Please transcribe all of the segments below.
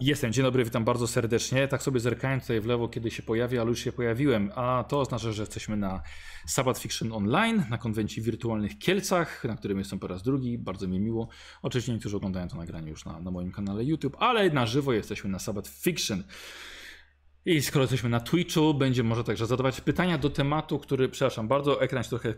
Jestem, dzień dobry, witam bardzo serdecznie. Tak sobie zerkałem tutaj w lewo, kiedy się pojawi, ale już się pojawiłem. A to oznacza, że jesteśmy na Sabbath Fiction Online, na konwencji wirtualnych Kielcach, na którym jestem po raz drugi. Bardzo mi miło. Oczywiście niektórzy oglądają to nagranie już na, na moim kanale YouTube, ale na żywo jesteśmy na Sabbath Fiction. I skoro jesteśmy na Twitchu, będzie może także zadawać pytania do tematu, który, przepraszam bardzo, ekran się trochę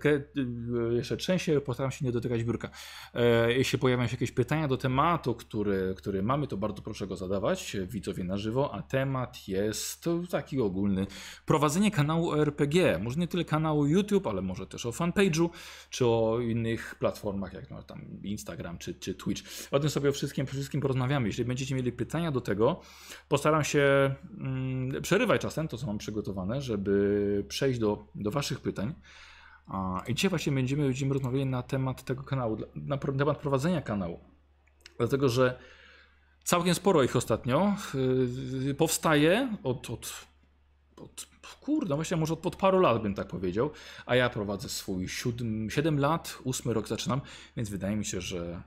jeszcze trzęsie, postaram się nie dotykać biurka. E, jeśli pojawią się jakieś pytania do tematu, który, który mamy, to bardzo proszę go zadawać, widzowie na żywo, a temat jest taki ogólny. Prowadzenie kanału RPG, może nie tyle kanału YouTube, ale może też o fanpage'u, czy o innych platformach, jak no, tam Instagram, czy, czy Twitch. O tym sobie o wszystkim, wszystkim porozmawiamy. Jeśli będziecie mieli pytania do tego, postaram się... Mm, przerywaj czasem to, co mam przygotowane, żeby przejść do, do Waszych pytań. I dzisiaj właśnie będziemy, będziemy rozmawiali na temat tego kanału, na temat prowadzenia kanału. Dlatego, że całkiem sporo ich ostatnio yy, powstaje od, od, od kurde, właśnie może od, od paru lat bym tak powiedział, a ja prowadzę swój 7, 7 lat, 8 rok zaczynam, więc wydaje mi się, że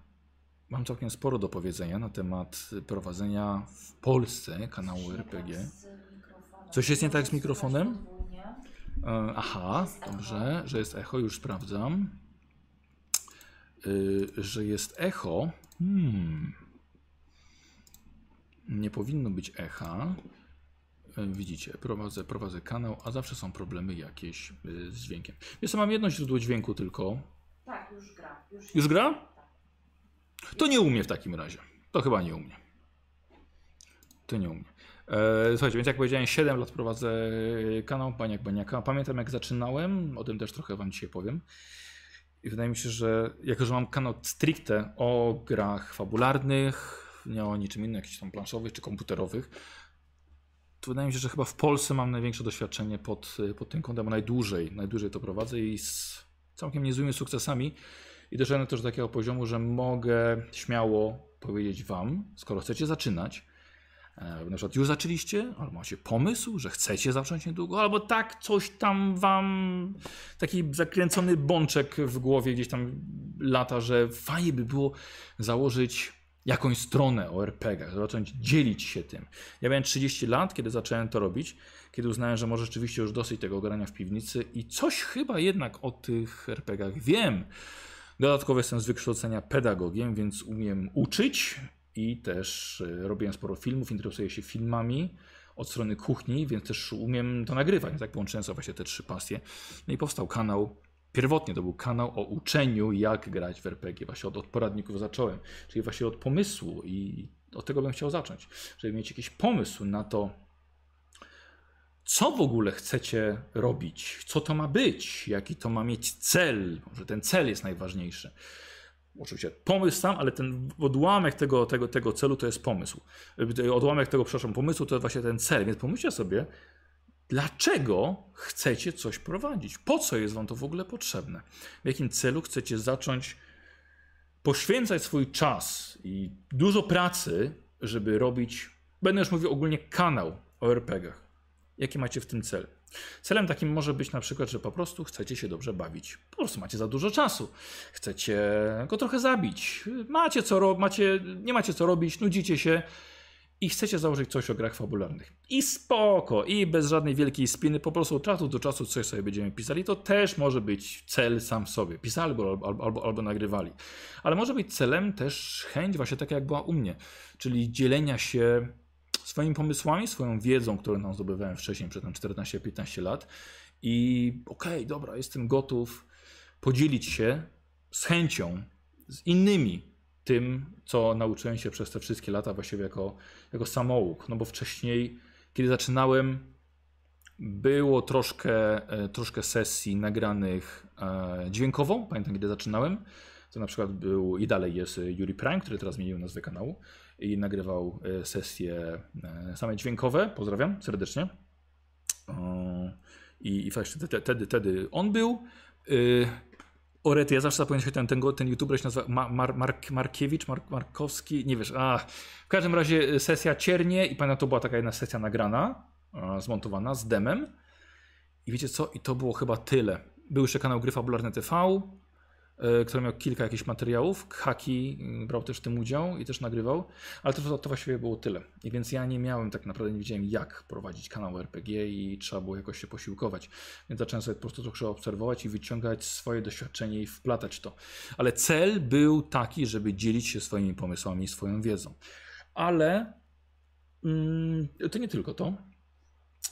mam całkiem sporo do powiedzenia na temat prowadzenia w Polsce kanału RPG. Coś jest nie tak z mikrofonem? E, aha, dobrze, że jest echo, już sprawdzam. Yy, że jest echo. Hmm. Nie powinno być echa. Yy, widzicie, prowadzę, prowadzę kanał, a zawsze są problemy jakieś yy, z dźwiękiem. Jest mam jedno źródło dźwięku tylko. Tak, już gra. Już, już gra? Tak. To nie umie w takim razie. To chyba nie umie. To nie umie. E, słuchajcie, więc jak powiedziałem, 7 lat prowadzę kanał Baniak Baniaka. Pamiętam jak zaczynałem, o tym też trochę wam dzisiaj powiem. I wydaje mi się, że jako, że mam kanał stricte o grach fabularnych, nie o niczym innym, jakichś tam planszowych czy komputerowych, to wydaje mi się, że chyba w Polsce mam największe doświadczenie pod, pod tym kątem, najdłużej, najdłużej to prowadzę i z całkiem niezłymi sukcesami. I doszedłem też do takiego poziomu, że mogę śmiało powiedzieć wam, skoro chcecie zaczynać, na przykład już zaczęliście, albo macie pomysł, że chcecie zacząć niedługo, albo tak coś tam wam, taki zakręcony bączek w głowie gdzieś tam lata, że fajnie by było założyć jakąś stronę o RPGach, zacząć dzielić się tym. Ja miałem 30 lat, kiedy zacząłem to robić, kiedy uznałem, że może rzeczywiście już dosyć tego grania w piwnicy i coś chyba jednak o tych RPGach wiem. Dodatkowo jestem z wykształcenia pedagogiem, więc umiem uczyć i też e, robiłem sporo filmów, interesuję się filmami od strony kuchni, więc też umiem to nagrywać, tak połączyłem sobie właśnie te trzy pasje. No i powstał kanał, pierwotnie to był kanał o uczeniu jak grać w RPG, właśnie od, od poradników zacząłem, czyli właśnie od pomysłu i od tego bym chciał zacząć, żeby mieć jakiś pomysł na to, co w ogóle chcecie robić, co to ma być, jaki to ma mieć cel, może ten cel jest najważniejszy oczywiście pomysł sam, ale ten odłamek tego, tego, tego celu to jest pomysł. Odłamek tego, przepraszam, pomysłu to jest właśnie ten cel. Więc pomyślcie sobie, dlaczego chcecie coś prowadzić? Po co jest wam to w ogóle potrzebne? W jakim celu chcecie zacząć poświęcać swój czas i dużo pracy, żeby robić, będę już mówił ogólnie kanał o RPGach. Jaki macie w tym cel? Celem takim może być na przykład, że po prostu chcecie się dobrze bawić. Po prostu macie za dużo czasu. Chcecie go trochę zabić. Macie co macie, nie macie co robić, nudzicie się i chcecie założyć coś o grach fabularnych. I spoko, i bez żadnej wielkiej spiny, po prostu od czasu do czasu coś sobie będziemy pisali. To też może być cel sam w sobie. Pisali albo, albo, albo, albo nagrywali. Ale może być celem też chęć, właśnie taka jak była u mnie, czyli dzielenia się swoimi pomysłami, swoją wiedzą, którą nam zdobywałem wcześniej, przed 14-15 lat. I okej, okay, dobra, jestem gotów podzielić się z chęcią z innymi tym, co nauczyłem się przez te wszystkie lata właściwie jako, jako samouk. No bo wcześniej, kiedy zaczynałem, było troszkę, e, troszkę sesji nagranych e, dźwiękowo. Pamiętam, kiedy zaczynałem. To na przykład był i dalej jest Yuri Prime, który teraz zmienił nazwę kanału i nagrywał e, sesje e, same dźwiękowe. Pozdrawiam serdecznie. I, i właśnie wtedy, wtedy on był. E, Orety, ja zawsze zapomniałem ten, ten, ten youtuber się nazywa Mar, Mark, Markiewicz, Mark, Markowski, nie wiesz, a w każdym razie sesja Ciernie i pamiętam, to była taka jedna sesja nagrana, zmontowana z demem i wiecie co, i to było chyba tyle. Był jeszcze kanał Gry Fabularne TV, który miał kilka jakichś materiałów. Haki mm, brał też w tym udział i też nagrywał, ale to, to właściwie było tyle. I więc ja nie miałem tak naprawdę, nie wiedziałem jak prowadzić kanał RPG i trzeba było jakoś się posiłkować. Więc zacząłem sobie po prostu trochę obserwować i wyciągać swoje doświadczenie i wplatać to. Ale cel był taki, żeby dzielić się swoimi pomysłami i swoją wiedzą. Ale mm, to nie tylko to,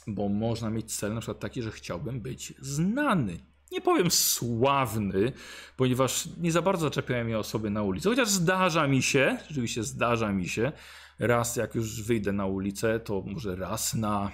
bo można mieć cel na przykład taki, że chciałbym być znany. Nie powiem sławny, ponieważ nie za bardzo zaczepiają mnie osoby na ulicy. Chociaż zdarza mi się, rzeczywiście zdarza mi się, raz jak już wyjdę na ulicę, to może raz na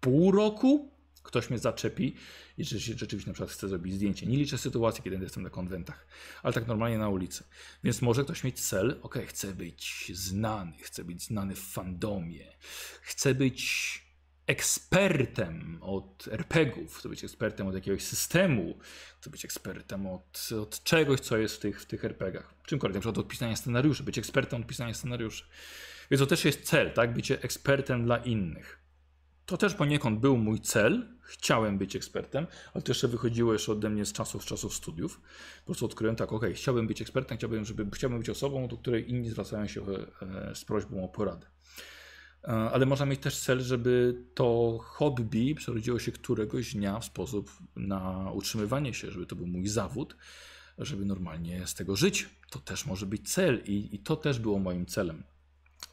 pół roku ktoś mnie zaczepi i rzeczywiście na przykład chce zrobić zdjęcie. Nie liczę sytuacji, kiedy jestem na konwentach, ale tak normalnie na ulicy. Więc może ktoś mieć cel, ok, chcę być znany, chcę być znany w fandomie, chcę być ekspertem od RPGów, chcę być ekspertem od jakiegoś systemu, chcę być ekspertem od, od czegoś, co jest w tych, w tych RPGach. Czymkolwiek, na przykład od pisania scenariuszy, być ekspertem od pisania scenariuszy. Więc to też jest cel, tak? Bycie ekspertem dla innych. To też poniekąd był mój cel. Chciałem być ekspertem, ale to jeszcze wychodziło jeszcze ode mnie z czasów, z czasów studiów. Po prostu odkryłem tak, ok, chciałbym być ekspertem, chciałbym, żeby, chciałbym być osobą, do której inni zwracają się e, z prośbą o poradę. E, ale można mieć też cel, żeby to hobby przerodziło się któregoś dnia w sposób na utrzymywanie się, żeby to był mój zawód, żeby normalnie z tego żyć. To też może być cel i, i to też było moim celem.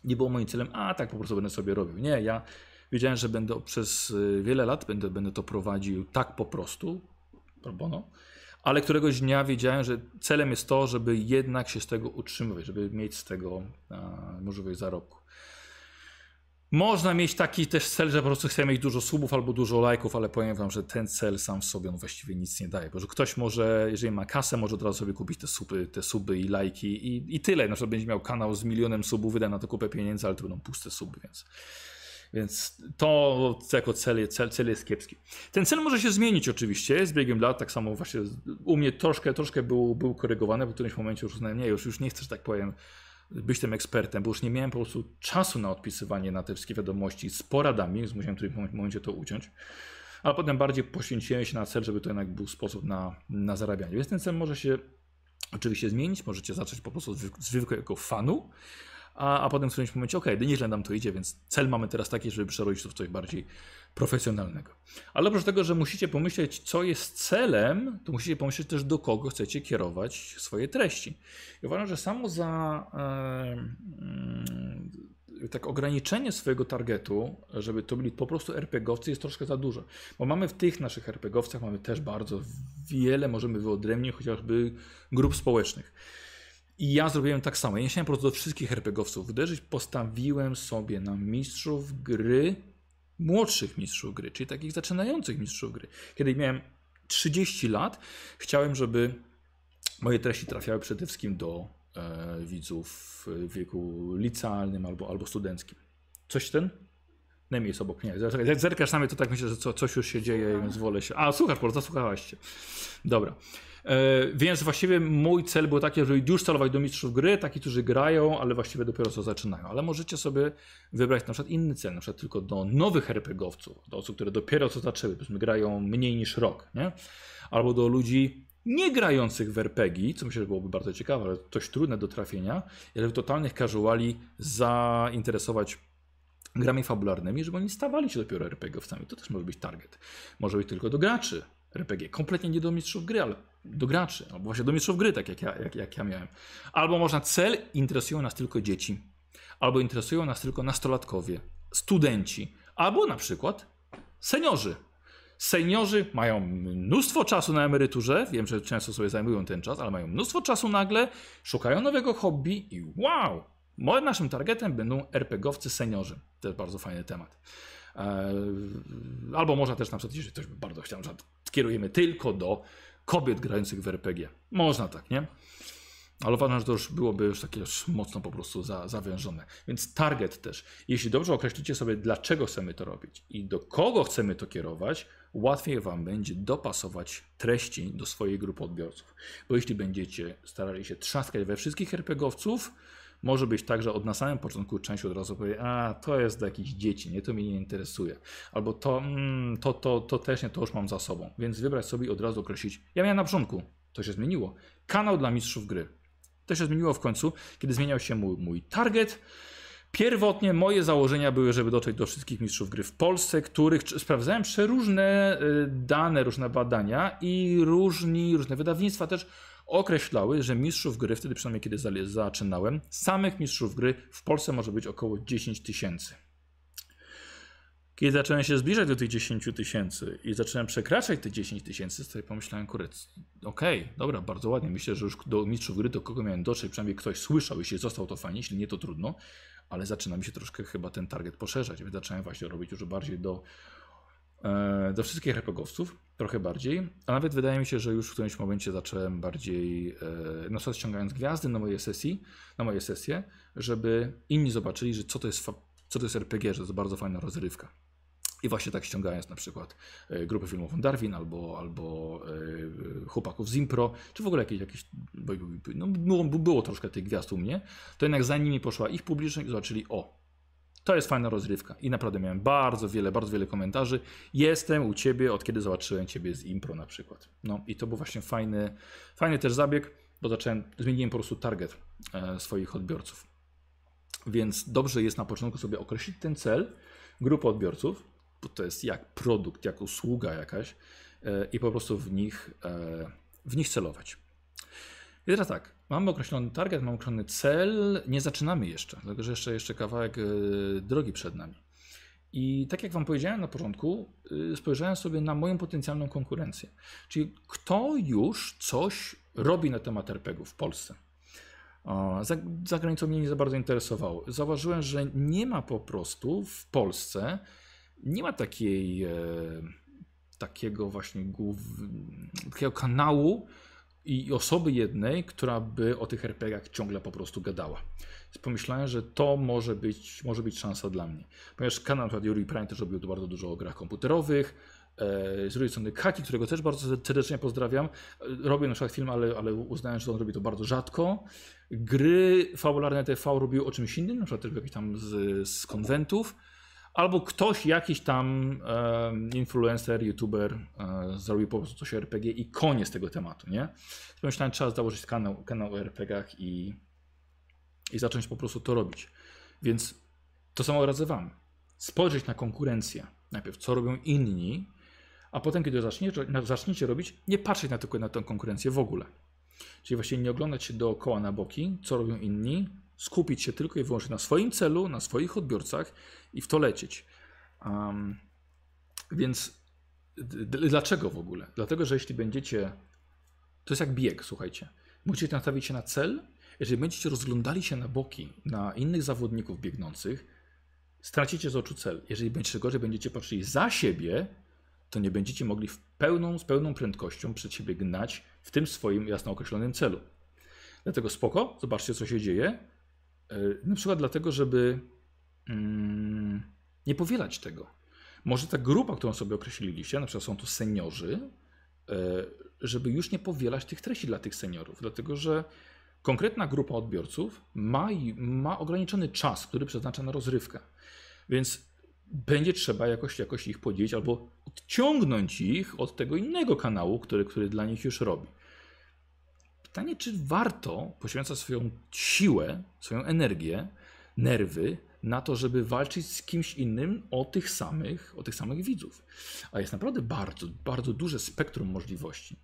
Nie było moim celem, a tak po prostu będę sobie robił. Nie, ja wiedziałem, że będę przez y, wiele lat będę, będę to prowadził tak po prostu, pro bono, ale któregoś dnia wiedziałem, że celem jest to, żeby jednak się z tego utrzymywać, żeby mieć z tego a, możliwość zarobku. Można mieć taki też cel, że po prostu chcemy mieć dużo subów albo dużo lajków, ale powiem wam, że ten cel sam w sobie on właściwie nic nie daje. Bo że ktoś może, jeżeli ma kasę, może od razu sobie kupić te suby, te suby i lajki i, i tyle. Na przykład będzie miał kanał z milionem subów, wyda na to kupę pieniędzy, ale to będą puste suby, więc. Więc to jako cel, cel, cel jest kiepski. Ten cel może się zmienić oczywiście z biegiem lat, tak samo właśnie u mnie troszkę, troszkę był, był korygowany, w którymś momencie już uznałem, nie, już, już nie chcę, że tak powiem, być tym ekspertem, bo już nie miałem po prostu czasu na odpisywanie na te wszystkie wiadomości z poradami, więc musiałem w którymś momencie to uciąć. Ale potem bardziej poświęciłem się na cel, żeby to jednak był sposób na, na zarabianie. Więc ten cel może się oczywiście zmienić, możecie zacząć po prostu zwykłego fanu, a, a potem w którymś momencie, ok, nieźle nam to idzie, więc cel mamy teraz taki, żeby przerodzić to w coś bardziej profesjonalnego. Ale oprócz tego, że musicie pomyśleć, co jest celem, to musicie pomyśleć też, do kogo chcecie kierować swoje treści. I uważam, że samo za e, tak ograniczenie swojego targetu, żeby to byli po prostu RPGowcy, jest troszkę za dużo. Bo mamy w tych naszych RPGowcach mamy też bardzo wiele, możemy wyodrębnić chociażby grup społecznych. I ja zrobiłem tak samo. Ja nie chciałem po prostu do wszystkich RPGowców uderzyć. Postawiłem sobie na mistrzów gry, młodszych mistrzów gry, czyli takich zaczynających mistrzów gry. Kiedy miałem 30 lat, chciałem, żeby moje treści trafiały przede wszystkim do e, widzów w wieku licealnym albo, albo studenckim. Coś ten? Najmniej jest obok mnie. Jak zerkasz na mnie, to tak myślę, że co, coś już się dzieje, więc wolę się. A, słuchasz, po prostu zasłuchałaś się. Dobra. E, więc właściwie mój cel był taki, żeby już celować do mistrzów gry, takich, którzy grają, ale właściwie dopiero co zaczynają. Ale możecie sobie wybrać na przykład inny cel, na przykład tylko do nowych RPGowców, do osób, które dopiero co zaczęły, powiedzmy grają mniej niż rok, nie? Albo do ludzi nie grających w RPG, co myślę, że byłoby bardzo ciekawe, ale dość trudne do trafienia, ale w totalnych casuali zainteresować grami fabularnymi, żeby oni stawali się dopiero RPGowcami. To też może być target. Może być tylko do graczy RPG. Kompletnie nie do mistrzów gry, ale do graczy, albo właśnie do mistrzów gry, tak jak ja, jak, jak ja miałem. Albo można cel, interesują nas tylko dzieci, albo interesują nas tylko nastolatkowie, studenci, albo na przykład seniorzy. Seniorzy mają mnóstwo czasu na emeryturze, wiem, że często sobie zajmują ten czas, ale mają mnóstwo czasu nagle, szukają nowego hobby i wow, moim naszym targetem będą RPGowcy seniorzy. To jest bardzo fajny temat. Eee, albo można też na przykład, jeżeli ktoś by bardzo chciał, że skierujemy tylko do kobiet grających w RPG. Można tak, nie? Ale uważam, że to już byłoby już takie już mocno po prostu za, zawężone. Więc target też. Jeśli dobrze określicie sobie, dlaczego chcemy to robić i do kogo chcemy to kierować, łatwiej Wam będzie dopasować treści do swojej grupy odbiorców. Bo jeśli będziecie starali się trzaskać we wszystkich RPGowców, może być tak, że od na samym początku część od razu powie, a to jest dla jakichś dzieci, nie, to mnie nie interesuje. Albo to, mm, to, to, to też nie, to już mam za sobą. Więc wybrać sobie od razu określić. Ja miałem na początku To się zmieniło. Kanał dla mistrzów gry. To się zmieniło w końcu, kiedy zmieniał się mój, mój target. Pierwotnie moje założenia były, żeby dotrzeć do wszystkich mistrzów gry w Polsce, których sprawdzałem przeróżne y, dane, różne badania i różni, różne wydawnictwa też określały, że mistrzów gry, wtedy przynajmniej kiedy za- zaczynałem, samych mistrzów gry w Polsce może być około 10 tysięcy. Kiedy zacząłem się zbliżać do tych 10 tysięcy i zacząłem przekraczać te 10 tysięcy, sobie pomyślałem, kurczę, okej, dobra, bardzo ładnie. Myślę, że już do mistrzów gry, do kogo miałem dotrzeć, przynajmniej ktoś słyszał, jeśli został to fajnie, jeśli nie, to trudno, ale zaczyna mi się troszkę chyba ten target poszerzać, więc zacząłem właśnie robić już bardziej do, do wszystkich RPGowców, trochę bardziej, a nawet wydaje mi się, że już w którymś momencie zacząłem bardziej, e, na przykład ściągając gwiazdy na moje sesji, na moje sesje, żeby inni zobaczyli, że co to jest, co to jest RPG, że to jest bardzo fajna rozrywka. I właśnie tak ściągając na przykład e, grupę filmową Darwin albo, albo e, chłopaków z Impro, czy w ogóle jakieś, jakieś no, było, było troszkę tych gwiazd u mnie, to jednak za nimi poszła ich publiczność i zobaczyli, o, to jest fajna rozrywka. I naprawdę miałem bardzo wiele, bardzo wiele komentarzy. Jestem u ciebie, od kiedy zobaczyłem ciebie z Impro na przykład. No i to był właśnie fajny, fajny też zabieg, bo zacząłem, zmieniłem po prostu target e, swoich odbiorców. Więc dobrze jest na początku sobie określić ten cel, grupę odbiorców, bo to jest jak produkt, jak usługa jakaś e, i po prostu w nich, e, w nich celować. I teraz tak, mamy określony target, mamy określony cel, nie zaczynamy jeszcze, dlatego że jeszcze, jeszcze kawałek e, drogi przed nami. I tak jak Wam powiedziałem na początku, y, spojrzałem sobie na moją potencjalną konkurencję. Czyli kto już coś robi na temat RPG w Polsce. Za, za granicą mnie nie za bardzo interesowało. Zauważyłem, że nie ma po prostu w Polsce, nie ma takiej, e, takiego właśnie głów, takiego kanału i osoby jednej, która by o tych RPG-ach ciągle po prostu gadała. Więc pomyślałem, że to może być, może być szansa dla mnie. Ponieważ kanał na Yuri Prime też robił bardzo dużo o grach komputerowych. E, z drugiej strony Kaki, którego też bardzo serdecznie pozdrawiam, e, robił na przykład film, ale, ale uznałem, że on robi to bardzo rzadko. Gry fabularne TV robił o czymś innym, na przykład też jakiś tam z, z konwentów. Albo ktoś, jakiś tam e, influencer, youtuber e, zrobił po prostu coś o RPG i koniec tego tematu, nie? Myślałem, trzeba założyć kanał, kanał o RPG-ach i, i zacząć po prostu to robić. Więc to samo radzę Wam. Spojrzeć na konkurencję. Najpierw, co robią inni, a potem, kiedy zaczniecie, zaczniecie robić, nie patrzeć na tylko na tę konkurencję w ogóle. Czyli właściwie nie oglądać się dookoła na boki, co robią inni, skupić się tylko i wyłącznie na swoim celu, na swoich odbiorcach i w to lecieć. Um, więc dlaczego w ogóle? Dlatego, że jeśli będziecie. To jest jak bieg, słuchajcie. Musicie nastawić się na cel. Jeżeli będziecie rozglądali się na boki, na innych zawodników biegnących, stracicie z oczu cel. Jeżeli będziecie gorzej będziecie patrzyli za siebie, to nie będziecie mogli w pełną, z pełną prędkością przed siebie gnać w tym swoim jasno określonym celu. Dlatego spoko, zobaczcie co się dzieje. Yy, Na przykład dlatego, żeby mm, nie powielać tego. Może ta grupa, którą sobie określiliście, na przykład są to seniorzy, yy, żeby już nie powielać tych treści dla tych seniorów, dlatego że konkretna grupa odbiorców ma, ma ograniczony czas, który przeznacza na rozrywkę. Więc będzie trzeba jakoś, jakoś ich podzielić albo odciągnąć ich od tego innego kanału, który, który dla nich już robi. Pytanie, czy warto poświęcać swoją siłę, swoją energię, nerwy na to, żeby walczyć z kimś innym o tych samych, o tych samych widzów. A jest naprawdę bardzo, bardzo duże spektrum możliwości.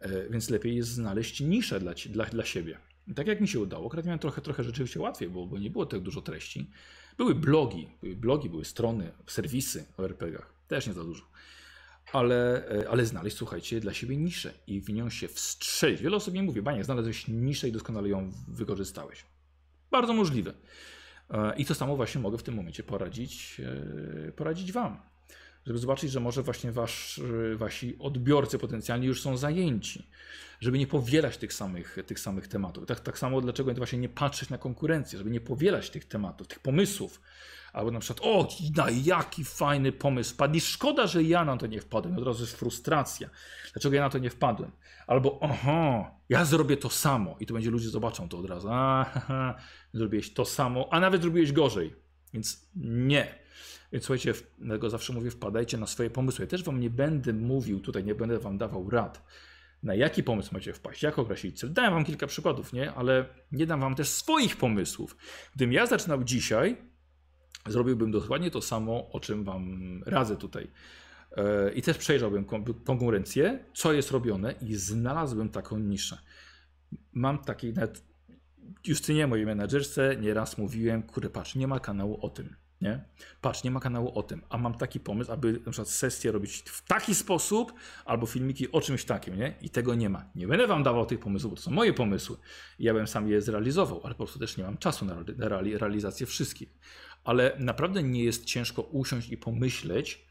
E, Więc lepiej jest znaleźć niszę dla, dla, dla siebie. I tak jak mi się udało, akurat miałem trochę, trochę rzeczywiście łatwiej, bo, bo nie było tak dużo treści. Były blogi, były blogi, były strony, serwisy o RPG-ach. Też nie za dużo. Ale, e, ale znaleźć, słuchajcie, dla siebie niszę i w nią się wstrzelić. Wiele osób mi mówi, Baniak, znalazłeś niszę i doskonale ją wykorzystałeś. Bardzo możliwe. E, I to samo właśnie mogę w tym momencie poradzić, e, poradzić Wam. Żeby zobaczyć, że może właśnie wasz, wasi odbiorcy potencjalni już są zajęci. Żeby nie powielać tych samych, tych samych tematów. Tak, tak samo dlaczego właśnie nie patrzeć na konkurencję, żeby nie powielać tych tematów, tych pomysłów. Albo na przykład, o, na jaki fajny pomysł wpadł. I szkoda, że ja na to nie wpadłem. Od razu jest frustracja. Dlaczego ja na to nie wpadłem? Albo, oho, ja zrobię to samo. I to będzie ludzie zobaczą to od razu. A, haha, zrobiłeś to samo, a nawet zrobiłeś gorzej. Więc nie. Więc słuchajcie, dlatego zawsze mówię, wpadajcie na swoje pomysły. Ja też wam nie będę mówił tutaj, nie będę wam dawał rad na jaki pomysł macie wpaść, jak określić cel. Dałem wam kilka przykładów, nie? Ale nie dam wam też swoich pomysłów. Gdybym ja zaczynał dzisiaj, zrobiłbym dokładnie to samo, o czym wam radzę tutaj. E, I też przejrzałbym konkurencję, co jest robione i znalazłbym taką niszę. Mam taki, nawet Justynie, mojej menadżerce, nieraz mówiłem, kurde, patrz, nie ma kanału o tym, nie? Patrz, nie ma kanału o tym, a mam taki pomysł, aby na przykład sesję robić w taki sposób, albo filmiki o czymś takim, nie? I tego nie ma. Nie będę wam dawał tych pomysłów, bo to są moje pomysły. Ja bym sam je zrealizował, ale po prostu też nie mam czasu na realizację wszystkich. Ale naprawdę nie jest ciężko usiąść i pomyśleć,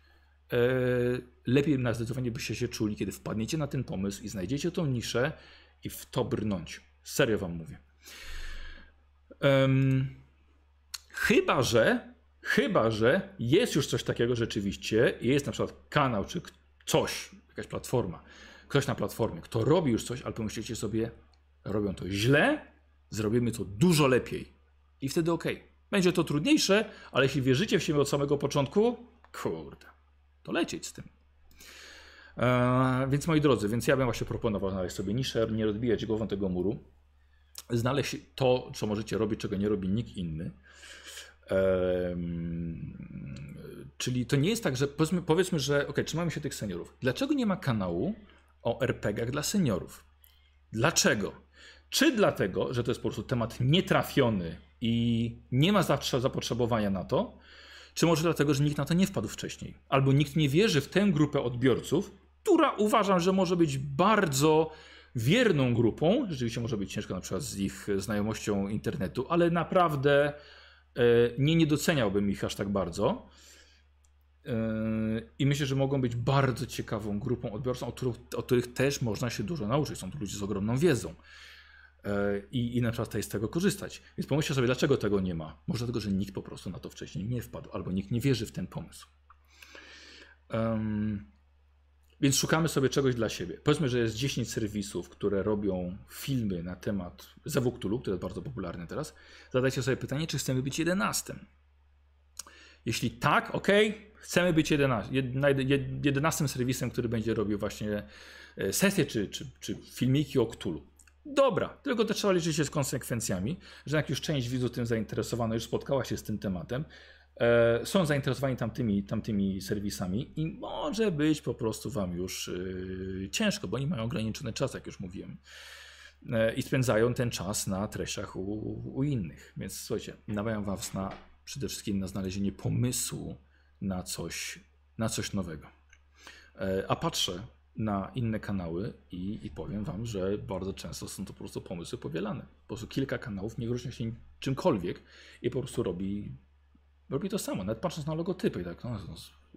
e, lepiej na zdecydowanie byście się czuli, kiedy wpadniecie na ten pomysł i znajdziecie tą niszę i w to brnąć. Serio wam mówię. Um, chyba, że chyba, że jest już coś takiego rzeczywiście, jest na przykład kanał czy coś, jakaś platforma, ktoś na platformie, kto robi już coś, ale pomyślicie sobie, robią to źle, zrobimy to dużo lepiej. I wtedy ok. Będzie to trudniejsze, ale jeśli wierzycie w siebie od samego początku, kurde, to lecieć z tym. Eee, więc moi drodzy, więc ja bym właśnie proponował znaleźć sobie niszę, nie rozbijać głową tego muru znaleźć to, co możecie robić, czego nie robi nikt inny. czyli to nie jest tak, że powiedzmy, powiedzmy że ok, trzymamy się tych seniorów. Dlaczego nie ma kanału o RPGach dla seniorów? Dlaczego? Czy dlatego, że to jest po prostu temat nietrafiony i nie ma zawsze zapotrzebowania na to? Czy może dlatego, że nikt na to nie wpadł wcześniej? Albo nikt nie wierzy w tę grupę odbiorców, która uważam, że może być bardzo wierną grupą. Rzeczywiście może być ciężko na przykład z ich znajomością internetu, ale naprawdę e, nie, nie doceniałbym ich aż tak bardzo. E, I myślę, że mogą być bardzo ciekawą grupą odbiorców, od których, których też można się dużo nauczyć. Są to ludzie z ogromną wiedzą. E, I, I na przykład z tego korzystać. Więc pomyślcie sobie, dlaczego tego nie ma. Może dlatego, że nikt po prostu na to wcześniej nie wpadł, albo nikt nie wierzy w ten pomysł. Um, więc szukamy sobie czegoś dla siebie. Powiedzmy, że jest 10 serwisów, które robią filmy na temat Zawuktulu, który jest bardzo popularny teraz. Zadajcie sobie pytanie, czy chcemy być 11. Jeśli tak, ok, chcemy być 11, 11 serwisem, który będzie robił właśnie e, sesje czy, czy, czy filmiki o Cthulhu. Dobra, tylko też trzeba liczyć się z konsekwencjami, że jak już część widzów tym zainteresowana już spotkała się z tym tematem, E, są zainteresowani tamtymi, tamtymi serwisami i może być po prostu Wam już yy, ciężko, bo oni mają ograniczony czas, jak już mówiłem. Yy, I spędzają ten czas na treściach u, u innych. Więc słuchajcie, namawiam Was na przede wszystkim na znalezienie pomysłu na coś, na coś nowego. Yy, a patrzę na inne kanały i, i, powiem Wam, że bardzo często są to po prostu pomysły powielane. Po prostu kilka kanałów nie różni się czymkolwiek i po prostu robi robi to samo, nawet patrząc na logotypy, tak, no,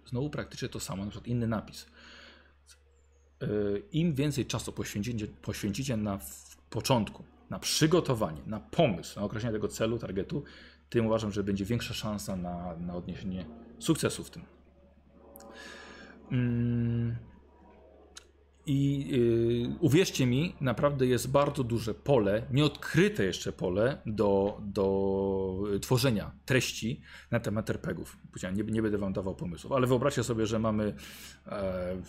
znowu praktycznie to samo, na przykład inny napis. E, Im więcej czasu poświęcicie, poświęcicie na początku, na przygotowanie, na pomysł, na określenie tego celu, targetu, tym uważam, że będzie większa szansa na, na odniesienie sukcesu w tym. Mm. I yy, uwierzcie mi, naprawdę jest bardzo duże pole, nieodkryte jeszcze pole do, do tworzenia treści na temat RPGów. Nie, nie będę wam dawał pomysłów, ale wyobraźcie sobie, że mamy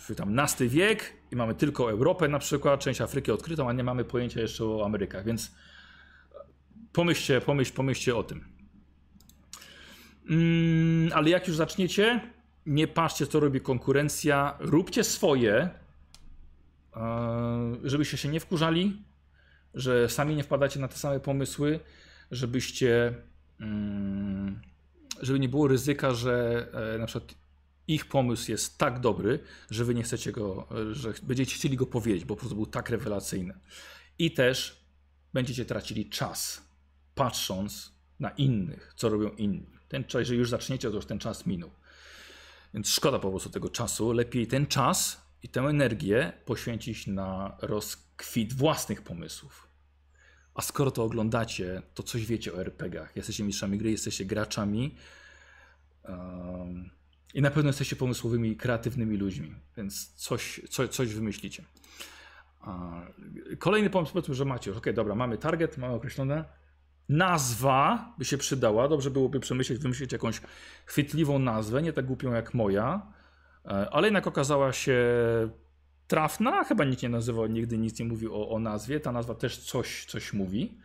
e, tam nasty wiek i mamy tylko Europę na przykład, część Afryki odkrytą, a nie mamy pojęcia jeszcze o Amerykach, więc pomyślcie, pomyśl, pomyślcie o tym. Mm, ale jak już zaczniecie, nie patrzcie co robi konkurencja, róbcie swoje, żebyście się nie wkurzali, że sami nie wpadacie na te same pomysły, żebyście, mm, żeby nie było ryzyka, że e, na przykład ich pomysł jest tak dobry, że wy nie chcecie go, e, że będziecie chcieli go powiedzieć, bo po prostu był tak rewelacyjny. I też będziecie tracili czas, patrząc na innych, co robią inni. Ten czas, jeżeli już zaczniecie, to już ten czas minął. Więc szkoda po prostu tego czasu. Lepiej ten czas i tę energię poświęcić na rozkwit własnych pomysłów. A skoro to oglądacie, to coś wiecie o RPGach. Jesteście mistrzami gry, jesteście graczami um, i na pewno jesteście pomysłowymi, kreatywnymi ludźmi, więc coś, coś, coś wymyślicie. Kolejny pomysł, powiedzmy, że macie ok, dobra, mamy target, mamy określone. Nazwa by się przydała, dobrze byłoby przemyśleć, wymyślić jakąś chwytliwą nazwę, nie tak głupią jak moja, ale jednak okazała się trafna, chyba nikt nie nazywał, nigdy nic nie mówił o, o nazwie. Ta nazwa też coś, coś mówi,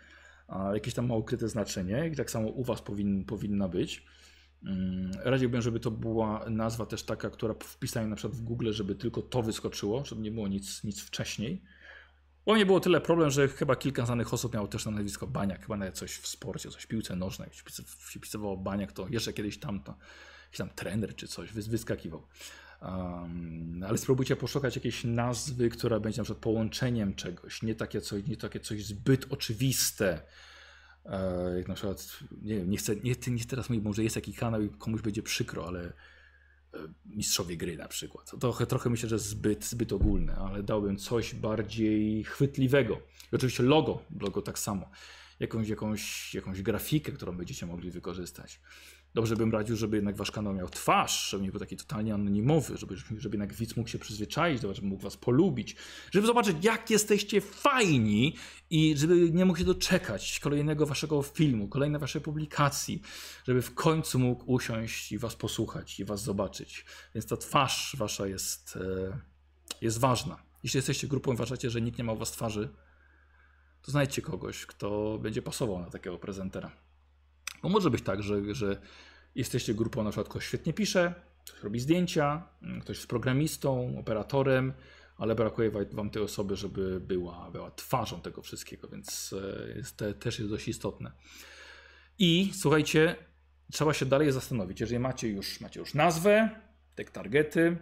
jakieś tam ma ukryte znaczenie i tak samo u Was powin, powinna być. Mm, Radziłbym, żeby to była nazwa też taka, która wpisałem na przykład w Google, żeby tylko to wyskoczyło, żeby nie było nic, nic wcześniej. U mnie było tyle problem, że chyba kilka znanych osób miało też na nazwisko Baniak, chyba nawet coś w sporcie, coś w piłce nożnej, się pisywało Baniak, to jeszcze kiedyś tam, to, jakiś tam trener czy coś wyskakiwał. Um, ale spróbujcie poszukać jakiejś nazwy, która będzie na przykład połączeniem czegoś, nie takie coś, nie takie coś zbyt oczywiste. E, jak na przykład, nie wiem, nie chcę, nie, nie teraz mówić, może jest jakiś kanał i komuś będzie przykro, ale e, mistrzowie gry na przykład. To trochę, trochę myślę, że zbyt, zbyt ogólne, ale dałbym coś bardziej chwytliwego. I oczywiście logo, logo tak samo. Jakąś, jakąś, jakąś grafikę, którą będziecie mogli wykorzystać. Dobrze bym radził, żeby jednak wasz kanał miał twarz, żeby nie był taki totalnie anonimowy, żeby, żeby jednak widz mógł się przyzwyczaić, żeby mógł was polubić, żeby zobaczyć, jak jesteście fajni i żeby nie mógł się doczekać kolejnego waszego filmu, kolejnej waszej publikacji, żeby w końcu mógł usiąść i was posłuchać i was zobaczyć. Więc ta twarz wasza jest, e, jest ważna. Jeśli jesteście grupą i uważacie, że nikt nie ma u was twarzy, to znajdźcie kogoś, kto będzie pasował na takiego prezentera. Bo może być tak, że, że jesteście grupą, na przykład ktoś świetnie pisze, ktoś robi zdjęcia, mm, ktoś jest programistą, operatorem, ale brakuje wam tej osoby, żeby była, była twarzą tego wszystkiego, więc e, jest, te, też jest dość istotne. I słuchajcie, trzeba się dalej zastanowić, jeżeli macie już, macie już nazwę, te targety,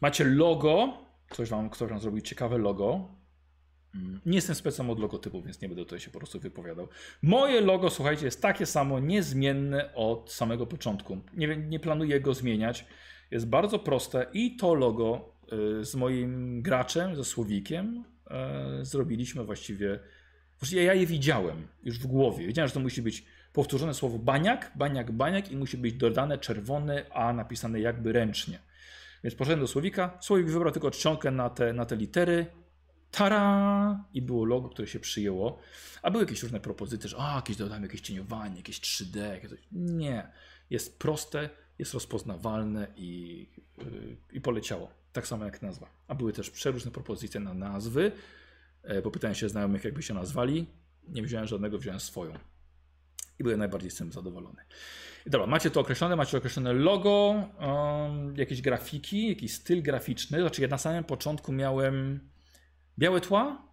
macie logo, ktoś wam, ktoś wam zrobił ciekawe logo, nie jestem specem od logotypu, więc nie będę tutaj się po prostu wypowiadał. Moje logo, słuchajcie, jest takie samo, niezmienne od samego początku. Nie, nie planuję go zmieniać. Jest bardzo proste i to logo y, z moim graczem, ze Słowikiem, y, zrobiliśmy właściwie. Właściwie ja je widziałem już w głowie. Wiedziałem, że to musi być powtórzone słowo baniak, baniak, baniak i musi być dodane czerwone, a napisane jakby ręcznie. Więc poszedłem do Słowika. Słowik wybrał tylko czcionkę na te, na te litery Tara! I było logo, które się przyjęło. A były jakieś różne propozycje, że a, jakieś dodamy jakieś cieniowanie, jakieś 3D. Jakieś coś. Nie. Jest proste, jest rozpoznawalne i, yy, i poleciało. Tak samo jak nazwa. A były też przeróżne propozycje na nazwy. E, bo pytałem się znajomych, jakby się nazwali. Nie wziąłem żadnego, wziąłem swoją. I byłem najbardziej z tym zadowolony. I dobra, macie to określone, macie określone logo, um, jakieś grafiki, jakiś styl graficzny. Znaczy ja na samym początku miałem Białe tła,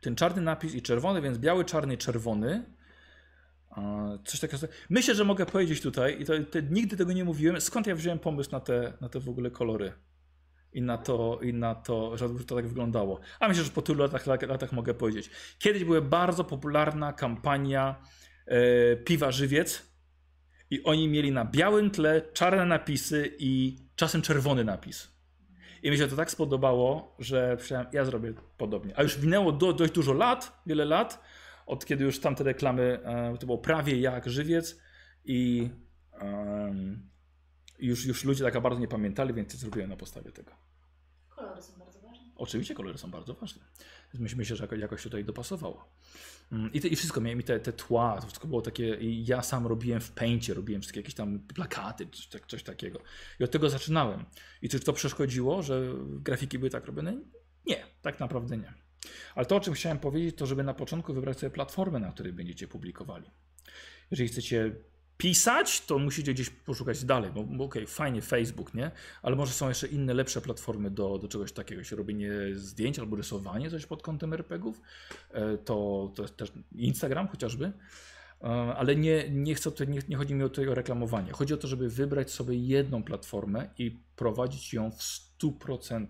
ten czarny napis i czerwony, więc biały, czarny, czerwony. Coś takiego. Myślę, że mogę powiedzieć tutaj, i to, nigdy tego nie mówiłem, skąd ja wziąłem pomysł na te, na te w ogóle kolory. I na to, i na to, żeby to tak wyglądało. A myślę, że po tylu latach, latach mogę powiedzieć. Kiedyś była bardzo popularna kampania e, piwa żywiec i oni mieli na białym tle czarne napisy i czasem czerwony napis. I mi się to tak spodobało, że ja zrobię podobnie. A już minęło do, dość dużo lat, wiele lat, od kiedy już tamte reklamy, e, to było prawie jak żywiec i um, już, już ludzie tak bardzo nie pamiętali, więc zrobiłem na podstawie tego. Kolory są bardzo ważne. Oczywiście kolory są bardzo ważne. Myślę, że jakoś tutaj dopasowało. Mm, I, te, I wszystko, miałem te, te tła, to wszystko było takie, ja sam robiłem w Paincie, robiłem wszystkie jakieś tam plakaty, coś, tak, coś takiego. I od tego zaczynałem. I czy to przeszkodziło, że grafiki były tak robione? Nie, tak naprawdę nie. Ale to, o czym chciałem powiedzieć, to żeby na początku wybrać sobie platformę, na której będziecie publikowali. Jeżeli chcecie pisać, to musicie gdzieś poszukać dalej, bo, bo okej, okay, fajnie Facebook, nie? Ale może są jeszcze inne, lepsze platformy do, do czegoś takiego, jeśli robienie zdjęć albo rysowanie coś pod kątem RPGów, e, to, to też Instagram chociażby. E, ale nie, nie, chcę tutaj, nie, nie chodzi mi o, to, o reklamowanie. Chodzi o to, żeby wybrać sobie jedną platformę i prowadzić ją w 100%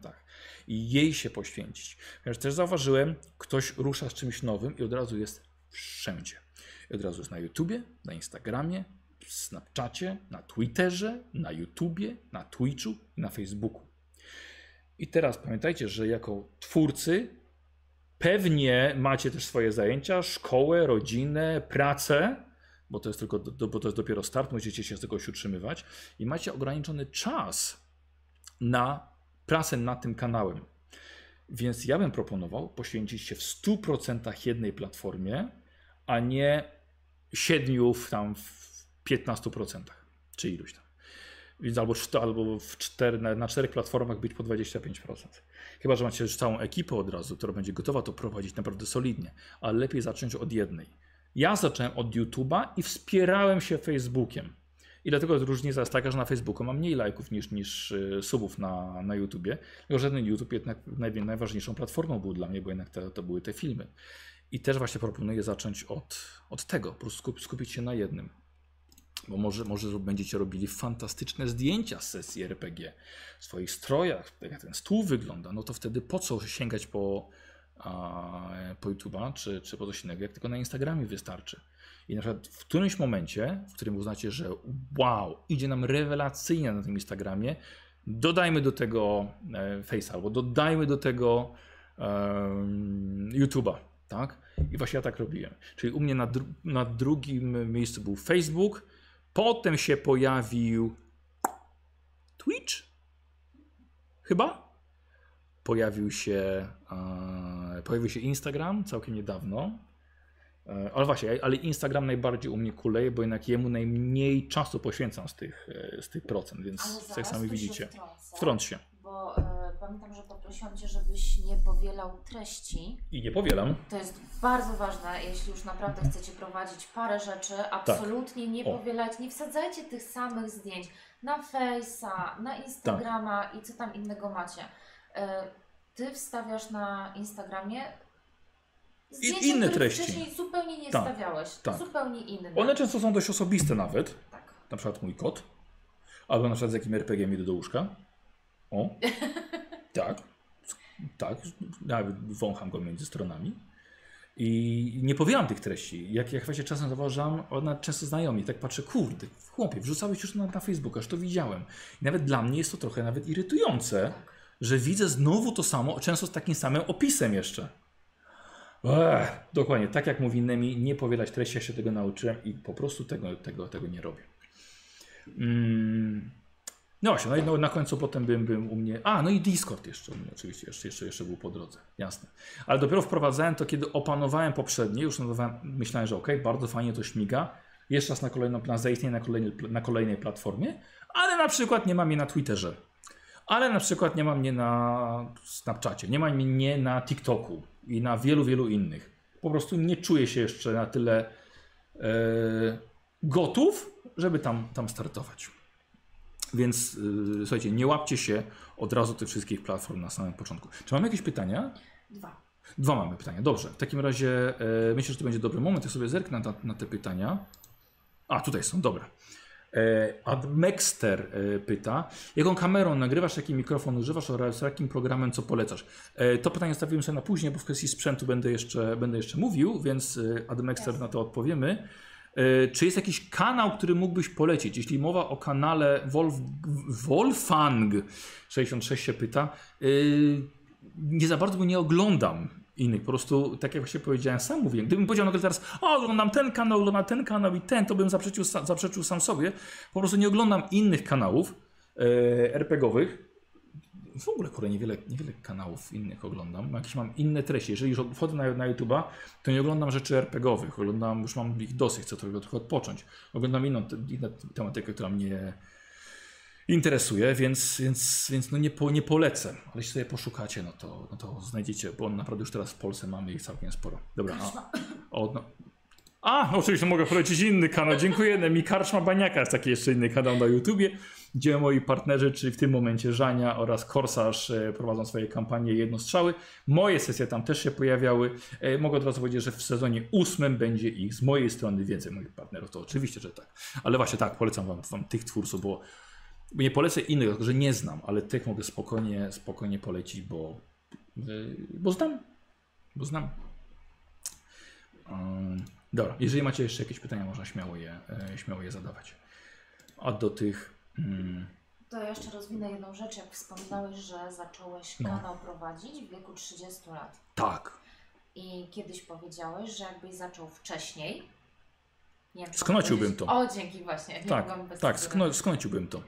i jej się poświęcić. Ponieważ też zauważyłem, ktoś rusza z czymś nowym i od razu jest wszędzie. Od razu jest na YouTubie, na Instagramie, Snapchacie, na Twitterze, na YouTubie, na Twitchu i na Facebooku. I teraz pamiętajcie, że jako twórcy pewnie macie też swoje zajęcia, szkołę, rodzinę, pracę, bo to jest tylko bo to jest dopiero start, musicie się z tego utrzymywać i macie ograniczony czas na pracę nad tym kanałem. Więc ja bym proponował poświęcić się w 100% jednej platformie, a nie siedmiu w tam w 15%, czy iluś tam. Więc albo, albo w cztery, na, na czterech platformach być po 25%. Chyba, że macie już całą ekipę od razu, która będzie gotowa to prowadzić naprawdę solidnie. Ale lepiej zacząć od jednej. Ja zacząłem od YouTube'a i wspierałem się Facebookiem. I dlatego różnica jest taka, że na Facebooku mam mniej lajków niż, niż y, subów na, na YouTubie. Tylko że YouTube jednak naj, najważniejszą platformą był dla mnie, bo jednak te, to były te filmy. I też właśnie proponuję zacząć od, od tego, po prostu skup, skupić się na jednym. Bo może, może będziecie robili fantastyczne zdjęcia z sesji RPG w swoich strojach, jak ten stół wygląda, no to wtedy po co sięgać po, po YouTube'a czy, czy po coś innego, jak tylko na Instagramie wystarczy. I na przykład w którymś momencie, w którym uznacie, że wow, idzie nam rewelacyjnie na tym Instagramie, dodajmy do tego e, Face'a albo dodajmy do tego em, YouTube'a, tak? I właśnie ja tak robiłem. Czyli u mnie na, dru- na drugim miejscu był Facebook, potem się pojawił Twitch? Chyba? Pojawił się, e, pojawił się Instagram całkiem niedawno. E, Ale właśnie, ale Instagram najbardziej u mnie kuleje, bo jednak jemu najmniej czasu poświęcam z tych, e, z tych procent, więc Ale jak sami widzicie. Wtrąc się. Bo e, pamiętam, że poprosiłam Cię, żebyś nie powielał treści. I nie powielam. To jest bardzo ważne, jeśli już naprawdę chcecie prowadzić parę rzeczy, absolutnie nie Tak. O. powielajcie, nie wsadzajcie tych samych zdjęć na Face'a, na Instagrama Tak. i co tam innego macie. E, Ty wstawiasz na Instagramie zdjęcia, inne treści. wcześniej zupełnie nie Tak, stawiałeś. tak. Zupełnie inne. One często są dość osobiste nawet. Tak. Na przykład mój kot. Albo na przykład z jakim RPG idę do łóżka. O. tak. Tak. Wącham go między stronami. I nie powielam tych treści. Jak, jak właśnie czasem zauważam, one często znajomi, tak patrzę, kurde, chłopie, wrzucałeś już na, na Facebooka, już to widziałem. I nawet dla mnie jest to trochę nawet irytujące, że widzę znowu to samo, często z takim samym opisem jeszcze. Ech, dokładnie, tak jak mówi Nemi, nie powielać treści, ja się tego nauczyłem i po prostu tego, tego, tego nie robię. Mm. No właśnie, no i no, na końcu potem bym, bym u mnie. A, no i Discord jeszcze u mnie oczywiście, jeszcze, jeszcze, jeszcze był po drodze, jasne. Ale dopiero wprowadzałem to, kiedy opanowałem poprzednie, już myślałem, że ok, bardzo fajnie to śmiga. Jeszcze raz na kolejną, na zaistnienie na kolejnej, na kolejnej platformie, ale na przykład nie mam mnie na Twitterze. Ale na przykład nie mam mnie na Snapchacie, nie mam mnie na TikToku i na wielu, wielu innych. Po prostu nie czuję się jeszcze na tyle e, gotów, żeby tam, tam startować. Więc yy, słuchajcie, nie łapcie się od razu tych wszystkich platform na samym początku. Czy mamy jakieś pytania? Dwa. Dwa mamy pytania. Dobrze. W takim razie e, myślę, że to będzie dobry moment. Ja sobie zerknę na, na te pytania. A, tutaj są, dobra. E, Admexter e, pyta, jaką kamerą nagrywasz, jaki mikrofon używasz oraz jakim programem co polecasz? E, to pytanie stawiłem sobie na później, bo w kwestii sprzętu będę jeszcze, będę jeszcze mówił, więc Admexter na to odpowiemy. E, czy jest jakiś kanał, który mógłbyś polecić? Jeśli mowa o kanale Wolf, Wolfang 66 się pyta, e, nie za bardzo go nie oglądam innych. Po prostu, tak jak właśnie powiedziałem, sam mówię. Gdybym powiedział nagle teraz, o, oglądam ten kanał, oglądam ten kanał i ten, to bym zaprzeczył, zaprzeczył sam sobie. Po prostu nie oglądam innych kanałów e, RPGowych. W ogóle, kurde, niewiele, niewiele kanałów innych oglądam. Jakieś mam inne treści. Jeżeli już wchodzę na, na YouTube'a, to nie oglądam rzeczy RPGowych. Oglądam, już mam ich dosyć, chcę trochę, trochę odpocząć. Oglądam inną, inną tematykę, która mnie interesuje, więc, więc, więc no nie, po, nie polecę. Ale jeśli sobie poszukacie, no to, no to znajdziecie, bo naprawdę już teraz w Polsce mamy ich całkiem sporo. Dobra, a, o, no. a no oczywiście mogę polecić inny kanał. Dziękuję. Mi Karczma Baniaka jest taki jeszcze inny kanał na YouTubie, gdzie moi partnerzy, czyli w tym momencie Żania oraz Korsarz e, prowadzą swoje kampanie jednostrzały. Moje sesje tam też się pojawiały. E, Mogę od razu powiedzieć, że w sezonie ósmym będzie ich z mojej strony więcej moich partnerów. To oczywiście, że tak. Ale właśnie tak, polecam wam, wam tych twórców, bo nie polecę innych, że nie znam, ale tych mogę spokojnie, spokojnie polecić, bo, yy, bo znam. Bo znam. Dobra, jeżeli macie jeszcze jakieś pytania, można śmiało je, e, śmiało je zadawać. A do tych. Mm, To ja jeszcze rozwinę jedną rzecz, jak wspominałeś, że zacząłeś No. kanał prowadzić w wieku 30 lat. tak, I kiedyś powiedziałeś, że jakbyś zaczął wcześniej. Nie wiem, Sknociłbym to. O, dzięki właśnie. Nie tak, tak, skno, skąciłbym to.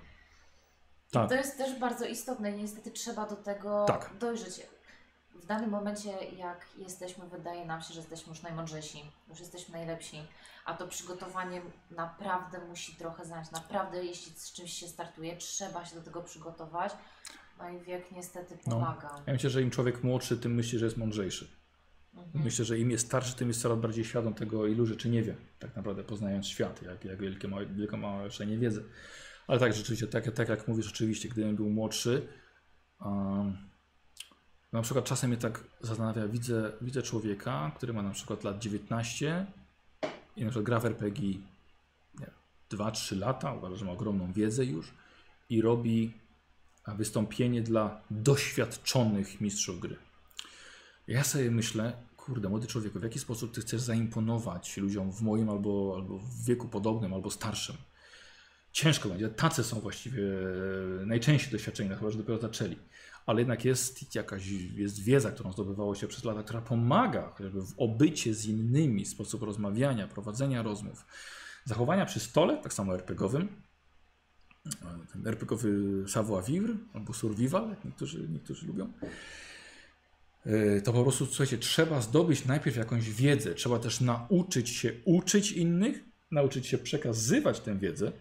Tak, To jest też bardzo istotne i niestety trzeba do tego Tak. dojrzeć. W danym momencie, jak jesteśmy, wydaje nam się, że jesteśmy już najmądrzejsi, już jesteśmy najlepsi, a to przygotowanie naprawdę musi trochę zająć. Naprawdę, jeśli z czymś się startuje, trzeba się do tego przygotować. No i wiek niestety No. pomaga. Ja myślę, że im człowiek młodszy, tym myśli, że jest mądrzejszy. Mhm. Myślę, że im jest starszy, tym jest coraz bardziej świadom tego, ilu rzeczy nie wie, tak naprawdę poznając świat, jak, jak wielkie wielką ma jeszcze nie wiedzę. Ale tak, rzeczywiście, tak, tak jak mówisz, rzeczywiście, gdybym był młodszy, um, na przykład czasem mnie tak zastanawia, widzę, widzę człowieka, który ma na przykład lat 19 i na przykład gra w RPG nie, wiem, 2-3 lata, uważa, że ma ogromną wiedzę już i robi wystąpienie dla doświadczonych mistrzów gry. Ja sobie myślę, kurde, młody człowieku, w jaki sposób ty chcesz zaimponować ludziom w moim albo, albo w wieku podobnym, albo starszym? Ciężko będzie. Tacy są właściwie najczęściej doświadczeni, chyba że dopiero zaczęli. Ale jednak jest jakaś jest wiedza, którą zdobywało się przez lata, która pomaga chociażby w obycie z innymi, sposób rozmawiania, prowadzenia rozmów, zachowania przy stole, tak samo RPGowym. Ten RPGowy savoir-vivre albo survival, jak niektórzy, niektórzy lubią. Yy, to po prostu, słuchajcie, trzeba zdobyć najpierw jakąś wiedzę, trzeba też nauczyć się uczyć innych, nauczyć się przekazywać tę wiedzę,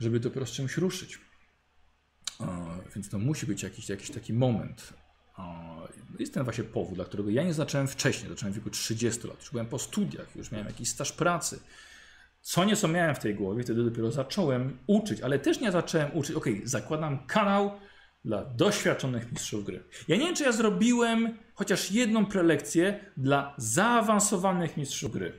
żeby dopiero z czymś ruszyć. Więc to musi być jakiś, jakiś taki moment. Jest ten właśnie powód, dla którego ja nie zacząłem wcześniej, zacząłem w wieku 30 lat, już byłem po studiach, już miałem jakiś staż pracy. Co nieco miałem w tej głowie, wtedy dopiero zacząłem uczyć, ale też nie zacząłem uczyć, ok, zakładam kanał dla doświadczonych mistrzów gry. Ja nie wiem, czy ja zrobiłem chociaż jedną prelekcję dla zaawansowanych mistrzów gry.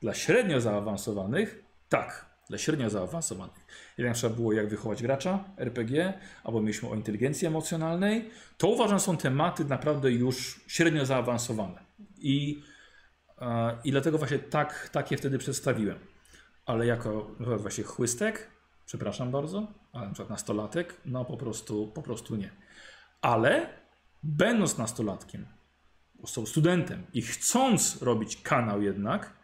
Dla średnio zaawansowanych, tak, dla średnio zaawansowanych. Jak na przykład było jak wychować gracza, RPG, albo mieliśmy o inteligencji emocjonalnej, to uważam są tematy naprawdę już średnio zaawansowane. I, e, i dlatego właśnie tak, tak je wtedy przedstawiłem. Ale jako właśnie chłystek, przepraszam bardzo, ale na przykład nastolatek, no po prostu, po prostu nie. Ale będąc nastolatkiem, są studentem i chcąc robić kanał jednak,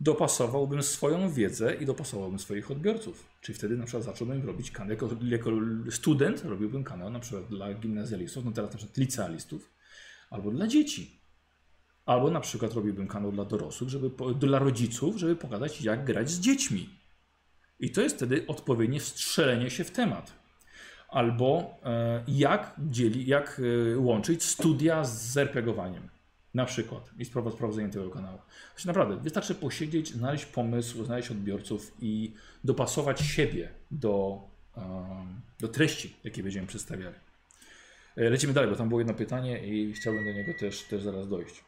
dopasowałbym swoją wiedzę i dopasowałbym swoich odbiorców. Czyli wtedy na przykład zacząłbym robić kanał, jako, jako student robiłbym kanał na przykład dla gimnazjalistów, no teraz na przykład licealistów, albo dla dzieci. Albo na przykład robiłbym kanał dla dorosłych, żeby, dla rodziców, żeby pokazać jak grać z dziećmi. I to jest wtedy odpowiednie wstrzelenie się w temat. Albo e, jak, dzieli, jak e, łączyć studia z RPGowaniem. Na przykład. I sprawdzać prowadzenie tego kanału. Znaczy naprawdę, wystarczy posiedzieć, znaleźć pomysł, znaleźć odbiorców i dopasować siebie do, do treści, jakie będziemy przedstawiali. E, Lecimy dalej, bo tam było jedno pytanie i chciałbym do niego też, też zaraz dojść.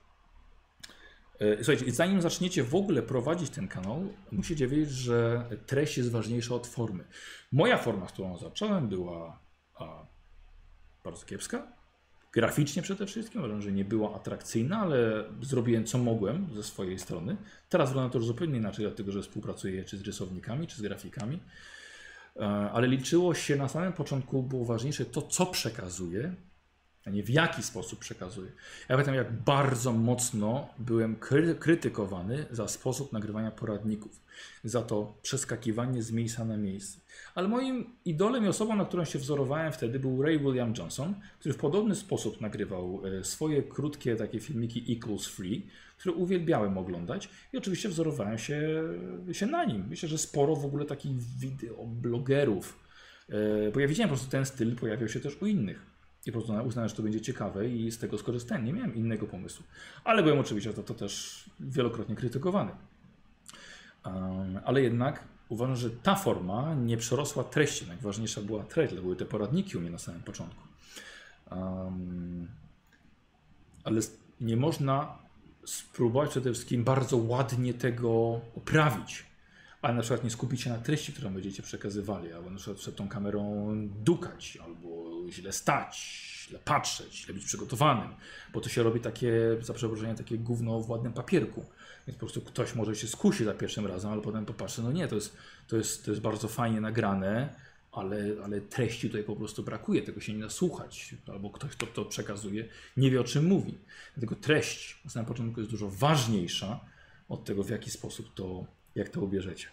E, Słuchajcie, zanim zaczniecie w ogóle prowadzić ten kanał, musicie wiedzieć, że treść jest ważniejsza od formy. Moja forma, z którą zacząłem, była a, bardzo kiepska. Graficznie przede wszystkim, uważam, że nie była atrakcyjna, ale zrobiłem co mogłem ze swojej strony. Teraz wygląda to już zupełnie inaczej, dlatego że współpracuję czy z rysownikami, czy z grafikami. E, Ale liczyło się na samym początku, było ważniejsze to, co przekazuję, nie w jaki sposób przekazuję. Ja pamiętam, jak bardzo mocno byłem kry krytykowany za sposób nagrywania poradników, za to przeskakiwanie z miejsca na miejsce. Ale moim idolem i osobą, na którą się wzorowałem wtedy, był Ray William Johnson, który w podobny sposób nagrywał e, swoje krótkie takie filmiki Equals Free, które uwielbiałem oglądać i oczywiście wzorowałem się, się na nim. Myślę, że sporo w ogóle takich wideoblogerów, e, bo ja widziałem po prostu ten styl pojawiał się też u innych. I po prostu uznałem, że to będzie ciekawe i z tego skorzystałem. Nie miałem innego pomysłu. Ale byłem oczywiście za to też wielokrotnie krytykowany. Ale jednak uważam, że ta forma nie przerosła treści. Najważniejsza była treść, były te poradniki u mnie na samym początku. Ale nie można spróbować przede wszystkim bardzo ładnie tego oprawić. Ale na przykład nie skupić się na treści, którą będziecie przekazywali, albo na przykład przed tą kamerą dukać, albo źle stać, źle patrzeć, źle być przygotowanym, bo to się robi takie, za przeproszeniem, takie gówno w ładnym papierku. Więc po prostu ktoś może się skusi za pierwszym razem, ale potem popatrzy, no nie, to jest, to jest, to jest bardzo fajnie nagrane, ale, ale treści tutaj po prostu brakuje, tego się nie da słuchać, albo ktoś, kto to przekazuje, nie wie o czym mówi. Dlatego treść na samym początku jest dużo ważniejsza od tego, w jaki sposób to, jak to ubierzecie.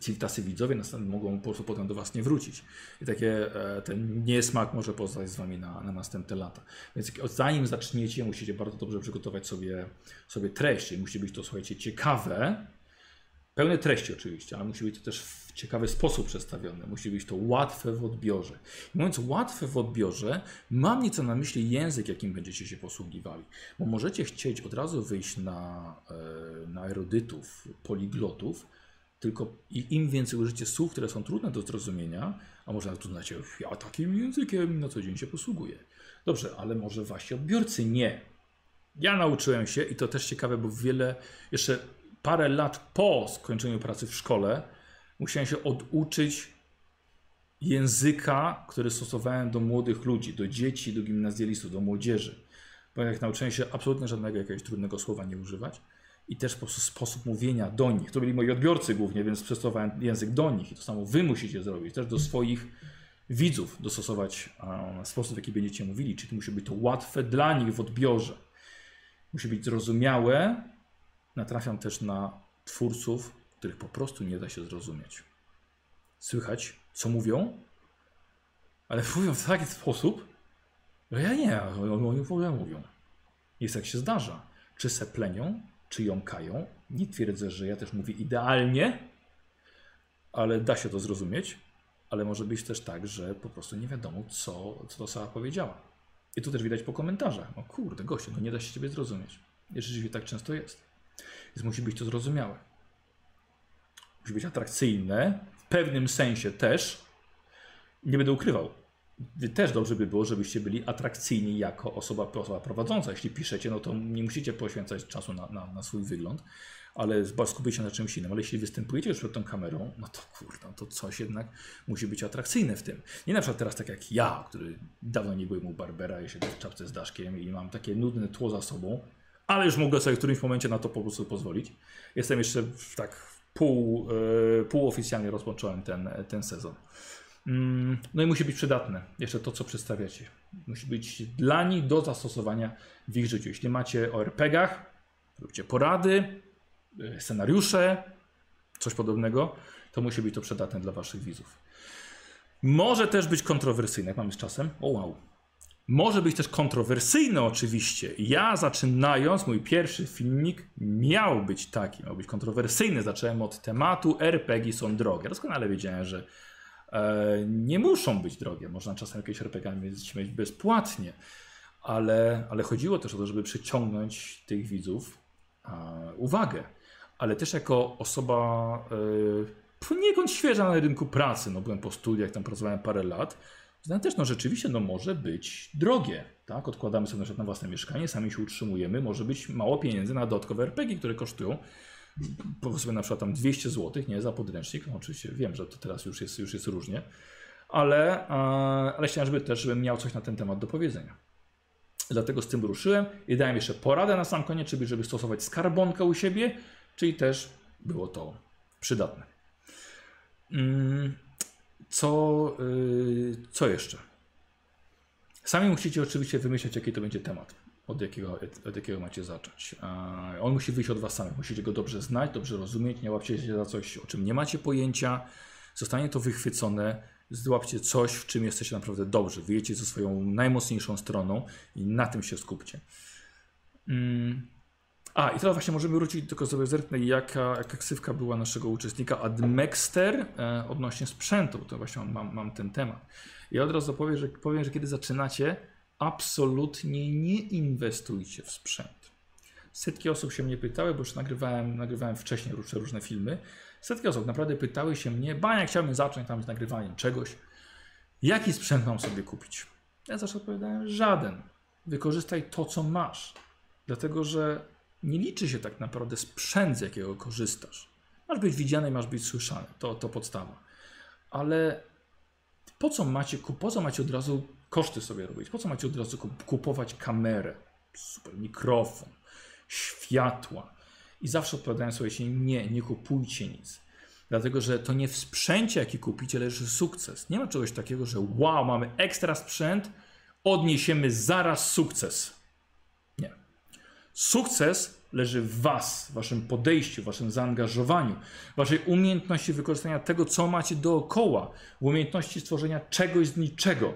ci tacy widzowie następnie mogą po prostu potem do Was nie wrócić. I takie, e, ten niesmak może pozostać z Wami na, na następne lata. Więc zanim zaczniecie, musicie bardzo dobrze przygotować sobie, sobie treść. I musi być to, słuchajcie, ciekawe, pełne treści oczywiście, ale musi być to też w ciekawy sposób przedstawione. Musi być to łatwe w odbiorze. I mówiąc łatwe w odbiorze, mam nieco na myśli język, jakim będziecie się posługiwali. Bo możecie chcieć od razu wyjść na, e, na erudytów, poliglotów, tylko im więcej użycie słów, które są trudne do zrozumienia, a może tu znacie, ja takim językiem na co dzień się posługuję. Dobrze, ale może wasi odbiorcy nie. Ja nauczyłem się i to też ciekawe, bo wiele, jeszcze parę lat po skończeniu pracy w szkole, musiałem się oduczyć języka, który stosowałem do młodych ludzi, do dzieci, do gimnazjalistów, do młodzieży. Bo jak nauczyłem się absolutnie żadnego jakiegoś trudnego słowa nie używać i też po prostu sposób mówienia do nich. To byli moi odbiorcy głównie, więc przestosowałem język do nich i to samo wy musicie zrobić, też do swoich widzów dostosować um, sposób, w jaki będziecie mówili, czyli to musi być to łatwe dla nich w odbiorze. Musi być zrozumiałe. Natrafiam też na twórców, których po prostu nie da się zrozumieć. Słychać, co mówią, ale mówią w taki sposób, że ja nie, oni w ogóle mówią. Jest jak się zdarza. Czy se plenią, czy jąkają. Nie twierdzę, że ja też mówię idealnie, ale da się to zrozumieć. Ale może być też tak, że po prostu nie wiadomo, co, co to sama powiedziała. I tu też widać po komentarzach. O kurde, gościu, no nie da się ciebie zrozumieć. I rzeczywiście tak często jest. Więc musi być to zrozumiałe. Musi być atrakcyjne, w pewnym sensie też. Nie będę ukrywał. Też dobrze by było, żebyście byli atrakcyjni jako osoba, osoba prowadząca. Jeśli piszecie, no to nie musicie poświęcać czasu na, na, na swój wygląd, ale skupić się na czymś innym. Ale jeśli występujecie już przed tą kamerą, no to kurde, to coś jednak musi być atrakcyjne w tym. Nie na przykład teraz tak jak ja, który dawno nie byłem u Barbera i siedzę w czapce z daszkiem i mam takie nudne tło za sobą, ale już mogę sobie w którymś momencie na to po prostu pozwolić. Jestem jeszcze tak pół, yy, półoficjalnie rozpocząłem ten, ten sezon. Mm, no i musi być przydatne. Jeszcze to, co przedstawiacie. Musi być dla nich do zastosowania w ich życiu. Jeśli macie o RPGach, róbcie porady, yy, scenariusze, coś podobnego, to musi być to przydatne dla waszych widzów. Może też być kontrowersyjne, jak mamy z czasem. O wow. Może być też kontrowersyjny oczywiście. Ja zaczynając mój pierwszy filmik miał być taki, miał być kontrowersyjny. Zacząłem od tematu RPG są drogie. Doskonale wiedziałem, że e, nie muszą być drogie. Można czasem jakieś RPG mieć, bezpłatnie. Ale, ale chodziło też o to, żeby przyciągnąć tych widzów e, uwagę. Ale też jako osoba e, poniekąd świeża na rynku pracy, no byłem po studiach, tam pracowałem parę lat, Znam też, no rzeczywiście, no może być drogie, tak? Odkładamy sobie na przykład na własne mieszkanie, sami się utrzymujemy, może być mało pieniędzy na dodatkowe RPG, które kosztują powiedzmy na przykład tam 200 zł, nie, za podręcznik, no oczywiście wiem, że to teraz już jest, już jest różnie, ale, ale chciałem, żeby też żebym miał coś na ten temat do powiedzenia. Dlatego z tym ruszyłem i dałem jeszcze poradę na sam koniec, czyli żeby stosować skarbonkę u siebie, czyli też było to przydatne. Mm. Co, yy, co jeszcze? Sami musicie oczywiście wymyśleć, jaki to będzie temat, od jakiego, od jakiego macie zacząć. On musi wyjść od Was samych. Musicie go dobrze znać, dobrze rozumieć. Nie łapcie się za coś, o czym nie macie pojęcia. Zostanie to wychwycone. Złapcie coś, w czym jesteście naprawdę dobrzy. Wyjdziecie ze swoją najmocniejszą stroną i na tym się skupcie. A, i teraz właśnie możemy wrócić, tylko sobie zerknę, jaka, jaka ksywka była naszego uczestnika Admexter e, odnośnie sprzętu, to właśnie mam, mam ten temat. I od razu powiem że, powiem, że kiedy zaczynacie, absolutnie nie inwestujcie w sprzęt. Setki osób się mnie pytały, bo już nagrywałem, nagrywałem wcześniej różne, różne filmy. Setki osób naprawdę pytały się mnie, ba, jak chciałbym zacząć tam z nagrywaniem czegoś, jaki sprzęt mam sobie kupić? Ja zawsze odpowiadałem, żaden. Wykorzystaj to, co masz. Dlatego, że nie liczy się tak naprawdę sprzęt, z jakiego korzystasz. Masz być widziany, masz być słyszany. To, to podstawa. Ale po co macie, po co macie od razu koszty sobie robić? Po co macie od razu kupować kamerę, super mikrofon, światła? I zawsze odpowiadają sobie nie, nie kupujcie nic. Dlatego, że to nie w sprzęcie, jaki kupicie, leży sukces. Nie ma czegoś takiego, że wow, mamy ekstra sprzęt, odniesiemy zaraz sukces. Sukces leży w Was, w Waszym podejściu, w Waszym zaangażowaniu, Waszej umiejętności wykorzystania tego, co macie dookoła, w umiejętności stworzenia czegoś z niczego.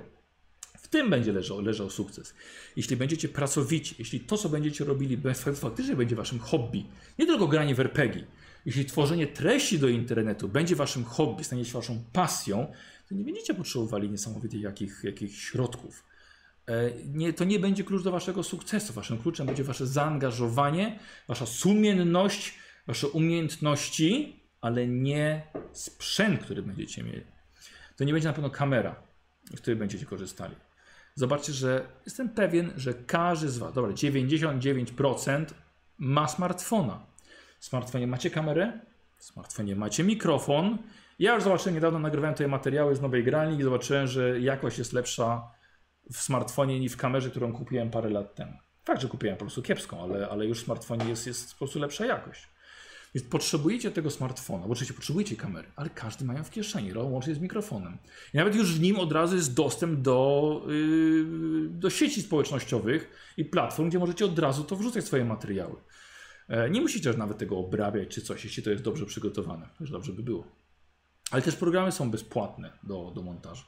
W tym będzie leżał, leżał sukces. Jeśli będziecie pracowici, jeśli to, co będziecie robili, faktycznie będzie Waszym hobby, nie tylko granie w RPG, jeśli tworzenie treści do internetu będzie Waszym hobby, stanie się Waszą pasją, to nie będziecie potrzebowali niesamowitych jakich, jakich środków. E, nie, to nie będzie klucz do waszego sukcesu. Waszym kluczem będzie wasze zaangażowanie, wasza sumienność, wasze umiejętności, ale nie sprzęt, który będziecie mieli. To nie będzie na pewno kamera, z której będziecie korzystali. Zobaczcie, że jestem pewien, że każdy z was, dobra, 99% ma smartfona. W smartfonie macie kamerę, w smartfonie macie mikrofon. Ja już zobaczyłem, niedawno nagrywałem tutaj materiały z nowej gralni i zobaczyłem, że jakość jest lepsza w smartfonie niż w kamerze, którą kupiłem parę lat temu. Fakt, że kupiłem po prostu kiepską, ale, ale już w smartfonie jest, jest po prostu lepsza jakość. Więc potrzebujecie tego smartfona, bo oczywiście potrzebujecie kamery, ale każdy ma ją w kieszeni, łącznie z mikrofonem. I nawet już w nim od razu jest dostęp do, yy, do sieci społecznościowych i platform, gdzie możecie od razu to wrzucać swoje materiały. E, nie musicie nawet tego obrabiać czy coś, jeśli to jest dobrze przygotowane. Już dobrze by było. Ale też programy są bezpłatne do, do montażu.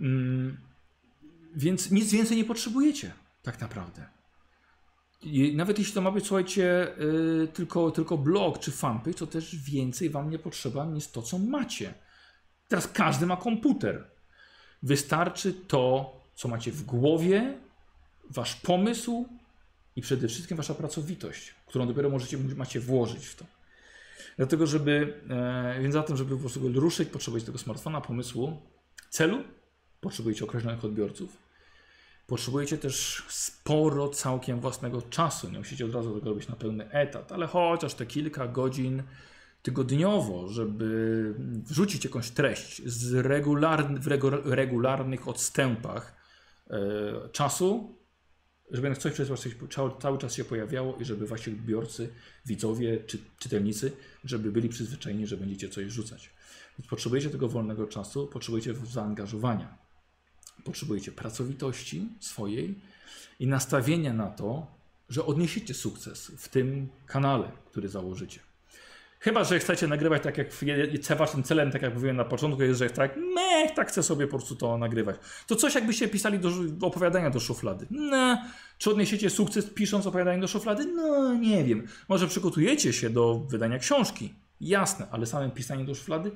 Mm, więc nic więcej nie potrzebujecie, tak naprawdę. I nawet jeśli to ma być, słuchajcie, yy, tylko, tylko blog czy fanpage, to też więcej wam nie potrzeba niż to, co macie. Teraz każdy ma komputer. Wystarczy to, co macie w głowie, wasz pomysł i przede wszystkim wasza pracowitość, którą dopiero możecie macie włożyć w to. Dlatego, żeby, e, więc za tym, żeby po prostu ruszyć, potrzebujecie tego smartfona, pomysłu, celu, potrzebujecie określonych odbiorców. Potrzebujecie też sporo całkiem własnego czasu. Nie musicie od razu tego robić na pełny etat, ale chociaż te kilka godzin tygodniowo, żeby wrzucić jakąś treść z w regularnych odstępach e, czasu, żeby coś przez was cały, cały czas się pojawiało i żeby wasi odbiorcy, widzowie czy czytelnicy, żeby byli przyzwyczajeni, że będziecie coś rzucać. Więc potrzebujecie tego wolnego czasu, potrzebujecie zaangażowania, potrzebujecie pracowitości swojej i nastawienia na to, że odniesiecie sukces w tym kanale, który założycie. Chyba, że chcecie nagrywać tak jak waszym celem, tak jak mówiłem na początku, jest, że tak, mech, tak chcę sobie po prostu to nagrywać. To coś jakbyście pisali do, opowiadania do szuflady. No, czy odniesiecie sukces pisząc opowiadanie do szuflady? No, nie wiem. Może przygotujecie się do wydania książki. Jasne, ale samym pisaniem do szuflady?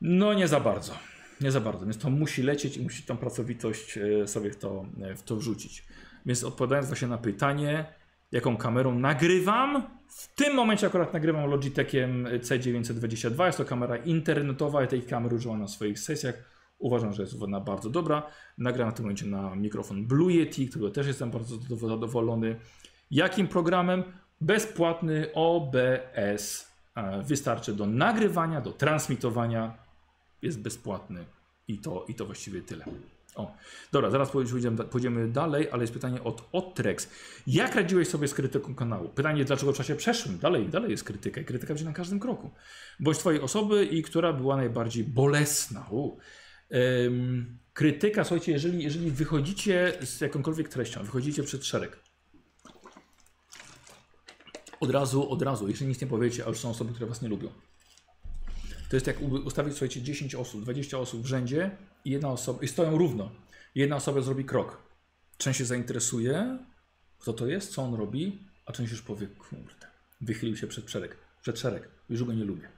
No, nie za bardzo. Nie za bardzo. Więc to musi lecieć i musi tą pracowitość e, sobie w to, e, w to wrzucić. Więc odpowiadając właśnie na pytanie, jaką kamerą nagrywam. W tym momencie akurat nagrywam Logitechem C922. Jest to kamera internetowa. Ja tej kamery używam na swoich sesjach. Uważam, że jest ona bardzo dobra. Nagram w tym momencie na mikrofon Blue Yeti, którego też jestem bardzo zadowolony. Jakim programem? Bezpłatny OBS. E, wystarczy do nagrywania, do transmitowania. Jest bezpłatny i to, i to właściwie tyle. O, dobra, zaraz pójdziemy, pójdziemy dalej, ale jest pytanie od Otrex. Jak radziłeś sobie z krytyką kanału? Pytanie, dlaczego w czasie przeszłym? Dalej, dalej jest krytyka i krytyka będzie na każdym kroku. Bądź twojej osoby i która była najbardziej bolesna. Ym, krytyka, słuchajcie, jeżeli, jeżeli wychodzicie z jakąkolwiek treścią, wychodzicie przed szereg, od razu, od razu, jeśli nic nie powiecie, a już są osoby, które was nie lubią. To jest jak ustawić, słuchajcie, 10 osób, 20 osób w rzędzie i jedna osoba, i stoją równo. Jedna osoba zrobi krok. Część się zainteresuje, kto to jest, co on robi, a część już powie, kurde, wychylił się przed szereg, przed szereg, już go nie lubię.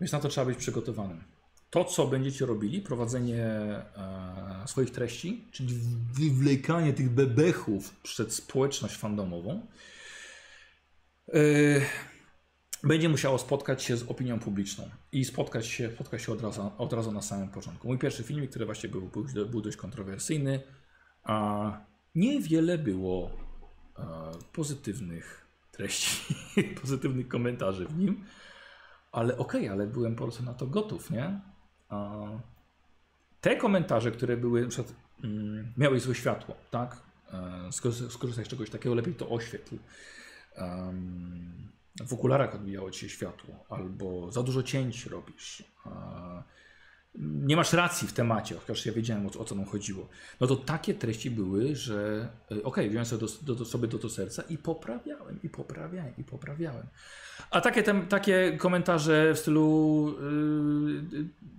Więc na to trzeba być przygotowanym. To, co będziecie robili, prowadzenie e, swoich treści, czyli wywlekanie tych bebechów przed społeczność fandomową, e, będzie musiało spotkać się z opinią publiczną i spotkać się, spotkać się od, razu, od razu na samym początku. Mój pierwszy filmik, który właśnie był, był, dość kontrowersyjny, a niewiele było a, e, pozytywnych treści, pozytywnych komentarzy w nim, ale okej, okay, ale byłem po prostu na to gotów, nie? A, te komentarze, które były, przykład, mm, miały złe światło, tak? E, skorzystaj z czegoś takiego, lepiej to oświetl. Um, w okularach odbijało ci się światło, albo za dużo cięć robisz. nie masz racji w temacie, chociaż ja wiedziałem o, o co nam chodziło. No to takie treści były, że y, okej, wziąłem sobie do, do, sobie do to serca i poprawiałem, i poprawiałem, i poprawiałem. A takie, takie komentarze w stylu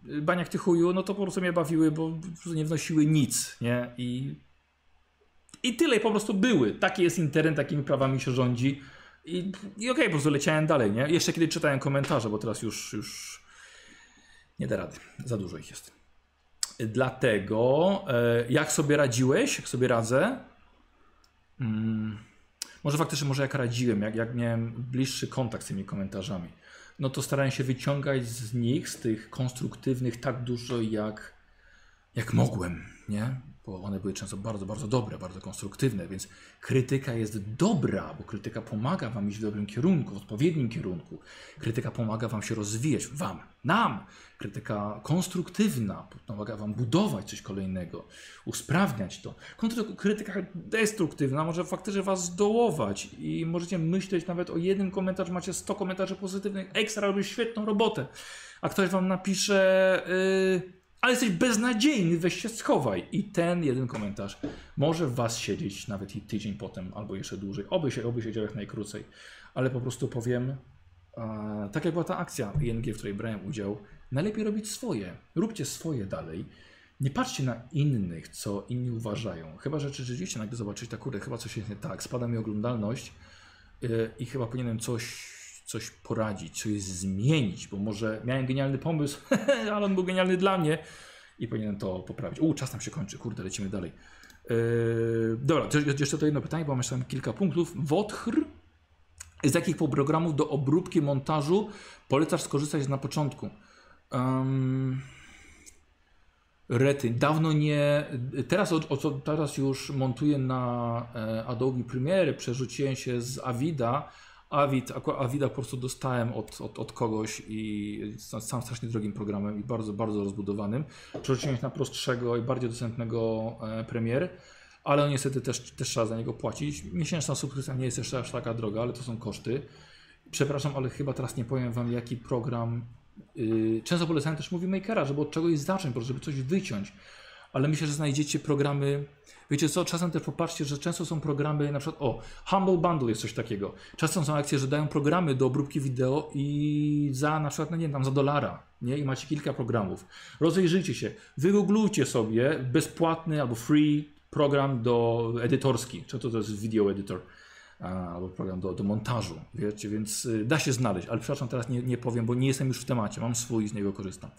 yy, baniak ty chuju, no to po prostu mnie bawiły, bo po prostu nie wnosiły nic, nie? I, i tyle po prostu były. Taki jest internet, takimi prawami się rządzi. I, i okej, po prostu leciałem dalej, nie? Jeszcze kiedy czytałem komentarze, bo teraz już, już nie da rady. Za dużo ich jest. Dlatego, e, jak sobie radziłeś, jak sobie radzę? Mm, może faktycznie, może jak radziłem, jak, jak miałem bliższy kontakt z tymi komentarzami, no to starałem się wyciągać z nich, z tych konstruktywnych, tak dużo jak, jak mogłem, nie? Bo one były często bardzo, bardzo dobre, bardzo konstruktywne, więc krytyka jest dobra, bo krytyka pomaga wam iść w dobrym kierunku, w odpowiednim kierunku. Krytyka pomaga wam się rozwijać, wam, nam. Krytyka konstruktywna pomaga wam budować coś kolejnego, usprawniać to. Krytyka destruktywna może faktycznie was zdołować i możecie myśleć nawet o jednym komentarzu, macie 100 komentarzy pozytywnych, ekstra, robisz świetną robotę, a ktoś wam napisze... Yy, ale jesteś beznadziejny, weź się schowaj. I ten jeden komentarz może w was siedzieć nawet i tydzień potem, albo jeszcze dłużej. Oby się, oby siedział jak najkrócej. Ale po prostu powiem, e, tak jak była ta akcja ING, w której brałem udział, najlepiej robić swoje. Róbcie swoje dalej. Nie patrzcie na innych, co inni uważają. Chyba, że rzeczywiście nagle zobaczyć, tak kurde, chyba coś jest nie tak, spada mi oglądalność yy, i chyba powinienem coś, coś poradzić, coś zmienić, bo może miałem genialny pomysł, ale on był genialny dla mnie i powinienem to poprawić. U, czas nam się kończy, kurde, lecimy dalej. Yy, dobra, jeszcze to jedno pytanie, bo jeszcze tam kilka punktów. Wotchr, z jakich programów do obróbki montażu polecasz skorzystać na początku? Um. Dawno nie. Teraz, o, o, teraz już montuję na e, Adobe Premiere. Przerzuciłem się z Avida. Avid, Avida po prostu dostałem od, od, od kogoś i sam strasznie drogim programem i bardzo, bardzo rozbudowanym. Przerzuciłem się na prostszego i bardziej dostępnego e, Premiere, ale niestety też, też trzeba za niego płacić. Miesięczna subskrypcja nie jest jeszcze aż taka droga, ale to są koszty. Przepraszam, ale chyba teraz nie powiem Wam, jaki program. Yy, często polecałem też Movie Makera, żeby od czegoś zacząć, żeby coś wyciąć. Ale myślę, że znajdziecie programy. Wiecie co, czasem też popatrzcie, że często są programy, na przykład, o, Humble Bundle jest coś takiego. Czasem są akcje, że dają programy do obróbki wideo i za na przykład, no nie wiem, tam za dolara, nie? I macie kilka programów. Rozejrzyjcie się, wygooglujcie sobie bezpłatny albo free program do edytorski, czy to, to jest video editor albo program do, do montażu, wiecie, więc y, da się znaleźć, ale przepraszam, teraz nie, nie powiem, bo nie jestem już w temacie, mam swój i z niego korzystam.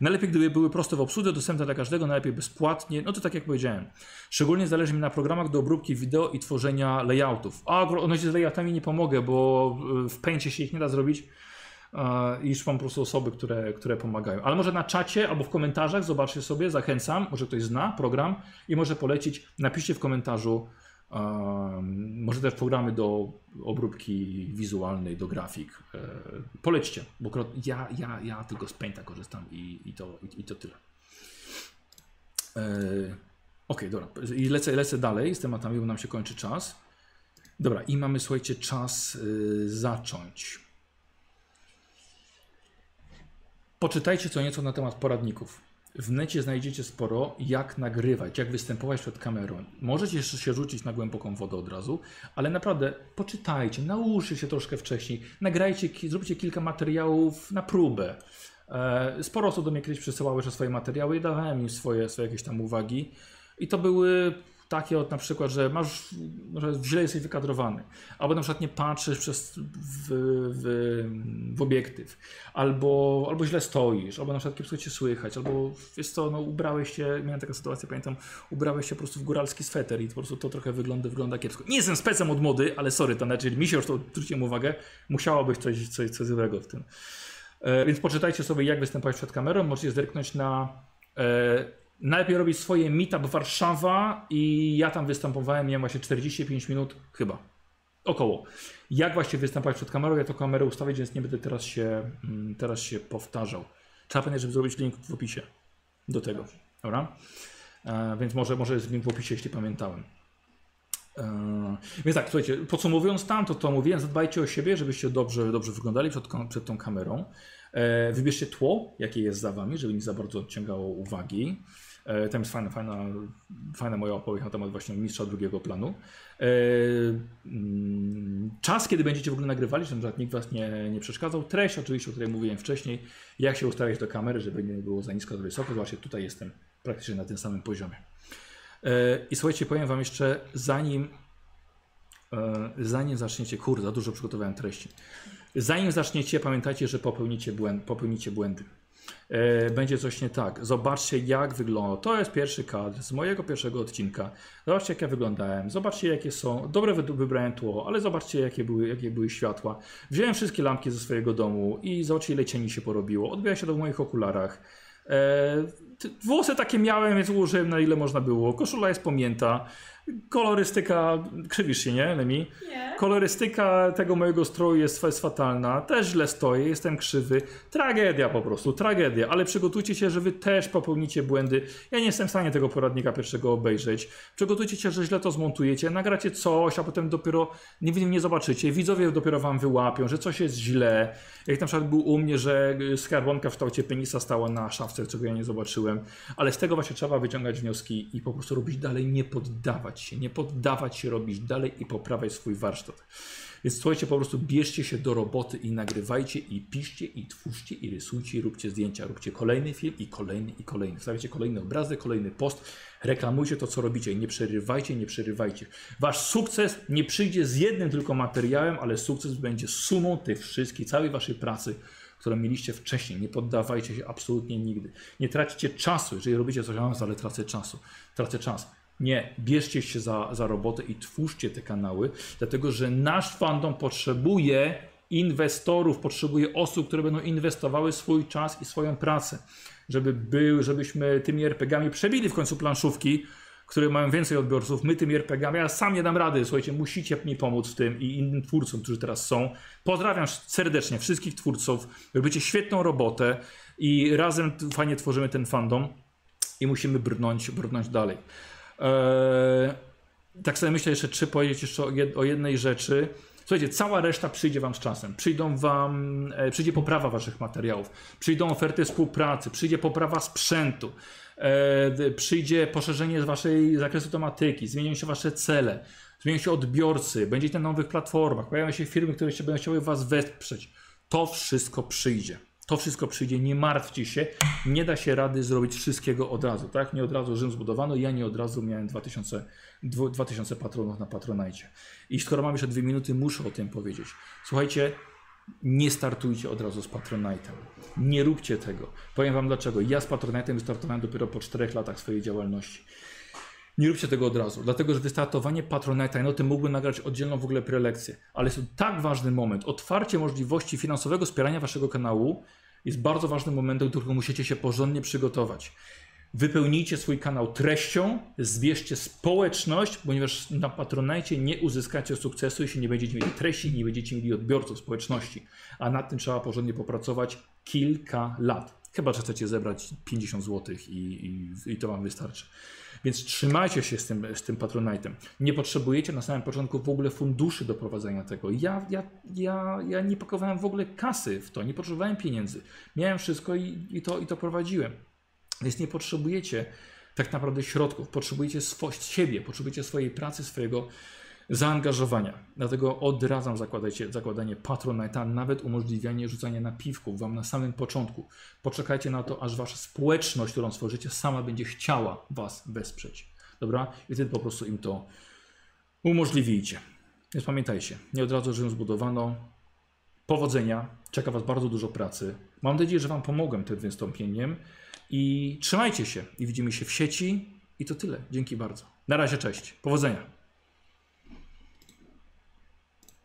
Najlepiej, gdyby były proste w obsłudze, dostępne dla każdego, najlepiej bezpłatnie, no to tak jak powiedziałem. Szczególnie zależy mi na programach do obróbki wideo i tworzenia layoutów. A odnośnie z layoutami nie pomogę, bo y, w Paincie się ich nie da zrobić, e, iż mam po prostu osoby, które, które pomagają. Ale może na czacie albo w komentarzach zobaczcie sobie, zachęcam, może ktoś zna program i może polecić, napiszcie w komentarzu, em, może też programy do obróbki wizualnej, do grafik. E, polećcie, bo ja, ja, ja tylko z Painta korzystam i, i, to, i, i to tyle. E, Okej, dobra. I lecę, lecę dalej z tematami, bo nam się kończy czas. Dobra, i mamy, słuchajcie, czas y, zacząć. Poczytajcie co nieco na temat poradników. W necie znajdziecie sporo, jak nagrywać, jak występować przed kamerą. Możecie jeszcze się rzucić na głęboką wodę od razu, ale naprawdę poczytajcie, nauczcie się troszkę wcześniej, nagrajcie, zróbcie kilka materiałów na próbę. E, Sporo osób do mnie kiedyś przysyłało jeszcze swoje materiały i dawałem im swoje, swoje jakieś tam uwagi. I to były takie od na przykład, że masz, że źle jesteś wykadrowany, albo na przykład nie patrzysz przez w, w, w obiektyw, albo, albo źle stoisz, albo na przykład kiepsko cię słychać, albo wiesz co, no ubrałeś się, miałem taką sytuację, pamiętam, ubrałeś się po prostu w góralski sweter i po prostu to trochę wygląda, wygląda kiepsko. Nie jestem specem od mody, ale sorry, to znaczy mi się już to, zwróciłem uwagę, musiało być coś, coś, coś złego w tym. E, więc poczytajcie sobie, jak występować przed kamerą. Możecie zerknąć na. E, najlepiej robić swoje Meetup Warszawa i ja tam występowałem, miałem właśnie 45 minut, chyba. Około. Jak właśnie występować przed kamerą, ja to kamerę ustawić, więc nie będę teraz się, mm, teraz się powtarzał. Trzeba pamiętać, żeby zrobić link w opisie do tego. Dobra? E, więc może, może jest link w opisie, jeśli pamiętałem. E, więc tak, słuchajcie, podsumowując tam, to to mówiłem, zadbajcie o siebie, żebyście dobrze, dobrze wyglądali przed, przed tą kamerą. E, wybierzcie tło, jakie jest za wami, żeby nie za bardzo odciągało uwagi. E, tam jest fajna, fajna, fajna moja opowieść na temat właśnie mistrza drugiego planu. E, mm, czas, kiedy będziecie w ogóle nagrywali, żeby nikt was nie, nie przeszkadzał. Treść oczywiście, o której mówiłem wcześniej. Jak się ustawiać do kamery, żeby nie było za nisko, za wysoko. Zobaczcie, tutaj jestem praktycznie na tym samym poziomie. E, I słuchajcie, powiem wam jeszcze, zanim zanim zaczniecie, kurde, za dużo przygotowałem treści. Zanim zaczniecie, pamiętajcie, że popełnicie, błęd, popełnicie błędy. E, będzie coś nie tak. Zobaczcie, jak wygląda. To jest pierwszy kadr z mojego pierwszego odcinka. Zobaczcie, jak ja wyglądałem. Zobaczcie, jakie są. Dobre wy- wybrałem tło, ale zobaczcie, jakie były, jakie były światła. Wziąłem wszystkie lampki ze swojego domu i zobaczcie, ile cieni się porobiło. Odbija się to w moich okularach. E, włosy takie miałem, więc ułożyłem na ile można było. Koszula jest pamięta. Kolorystyka, krzywisz się, nie, Lemi? Nie. Kolorystyka tego mojego stroju jest, jest fatalna, też źle stoję, jestem krzywy. Tragedia po prostu, tragedia, ale przygotujcie się, że wy też popełnicie błędy. Ja nie jestem w stanie tego poradnika pierwszego obejrzeć. Przygotujcie się, że źle to zmontujecie, nagracie coś, a potem dopiero nie, nie zobaczycie. Widzowie dopiero wam wyłapią, że coś jest źle. Jak na przykład był u mnie, że y, skarbonka w kształcie penisa stała na szafce, czego ja nie zobaczyłem. Ale z tego właśnie trzeba wyciągać wnioski i po prostu robić dalej, nie poddawać się, nie poddawać się, robić dalej i poprawiać swój warsztat. Więc słuchajcie, po prostu bierzcie się do roboty i nagrywajcie i piszcie i twórzcie i rysujcie i róbcie zdjęcia. Róbcie kolejny film i kolejny i kolejny. Wstawiacie kolejny obrazek, kolejny post. Reklamujcie to, co robicie. Nie przerywajcie, nie przerywajcie. Wasz sukces nie przyjdzie z jednym tylko materiałem, ale sukces będzie sumą tych wszystkich, całej waszej pracy, którą mieliście wcześniej. Nie poddawajcie się absolutnie nigdy. Nie traćcie czasu. Jeżeli robicie coś, ale tracę czasu. Tracę czas. Nie, bierzcie się za, za robotę i twórzcie te kanały, dlatego że nasz fandom potrzebuje inwestorów, potrzebuje osób, które będą inwestowały swój czas i swoją pracę, żeby był, żebyśmy tymi RPGami przebili w końcu planszówki, które mają więcej odbiorców, my tymi RPGami, ja sam nie dam rady, słuchajcie, musicie mi pomóc w tym i innym twórcom, którzy teraz są. Pozdrawiam serdecznie wszystkich twórców, robicie świetną robotę i razem fajnie tworzymy ten fandom i musimy brnąć, brnąć dalej. Eee, tak sobie myślę jeszcze, czy powiedzieć jeszcze o, jed, o jednej rzeczy. Słuchajcie, cała reszta przyjdzie Wam z czasem. Przyjdą Wam, e, przyjdzie poprawa Waszych materiałów, przyjdą oferty współpracy, przyjdzie poprawa sprzętu, e, przyjdzie poszerzenie z Waszej zakresu tematyki, zmienią się Wasze cele, zmienią się odbiorcy, będziecie na nowych platformach, pojawią się firmy, które się będą chciały Was wesprzeć. To wszystko przyjdzie. To wszystko przyjdzie, nie martwcie się. Nie da się rady zrobić wszystkiego od razu, tak? Nie od razu Rzym zbudowano, ja nie od razu miałem 2000, dwu- 2000 patronów na Patronajcie. I skoro mam jeszcze dwie minuty, muszę o tym powiedzieć. Słuchajcie, nie startujcie od razu z Patronite'em. Nie róbcie tego. Powiem wam dlaczego. Ja z Patronite'em startowałem dopiero po czterech latach swojej działalności. Nie róbcie tego od razu, dlatego że wystartowanie Patronite'a, no tym mógłbym nagrać oddzielną w ogóle prelekcję, ale jest to tak ważny moment. Otwarcie możliwości finansowego wspierania waszego kanału jest bardzo ważnym momentem, do którego musicie się porządnie przygotować. Wypełnijcie swój kanał treścią, zbierzcie społeczność, ponieważ na Patronite nie uzyskacie sukcesu, jeśli nie będziecie mieli treści nie będziecie mieli odbiorców społeczności. A nad tym trzeba porządnie popracować kilka lat. Chyba, że chcecie zebrać 50 zł i, i, i to Wam wystarczy. Więc trzymajcie się z tym, z tym. Nie potrzebujecie na samym początku w ogóle funduszy do prowadzenia tego. Ja, ja, ja, ja nie pakowałem w ogóle kasy w to, nie potrzebowałem pieniędzy. Miałem wszystko i, i, to, i to prowadziłem. Więc nie potrzebujecie tak naprawdę środków, potrzebujecie swo- siebie, potrzebujecie swojej pracy, swojego zaangażowania. Dlatego odradzam zakładajcie, zakładanie Patronite'a, nawet umożliwianie rzucania napiwków wam na samym początku. Poczekajcie na to, aż wasza społeczność, którą stworzycie, sama będzie chciała was wesprzeć. Dobra? I wtedy po prostu im to umożliwijcie. Więc pamiętajcie, nie od razu Rzym zbudowano. Powodzenia, czeka was bardzo dużo pracy. Mam nadzieję, że wam pomogłem tym wystąpieniem. I trzymajcie się i widzimy się w sieci. I to tyle. Dzięki bardzo. Na razie, cześć. Powodzenia.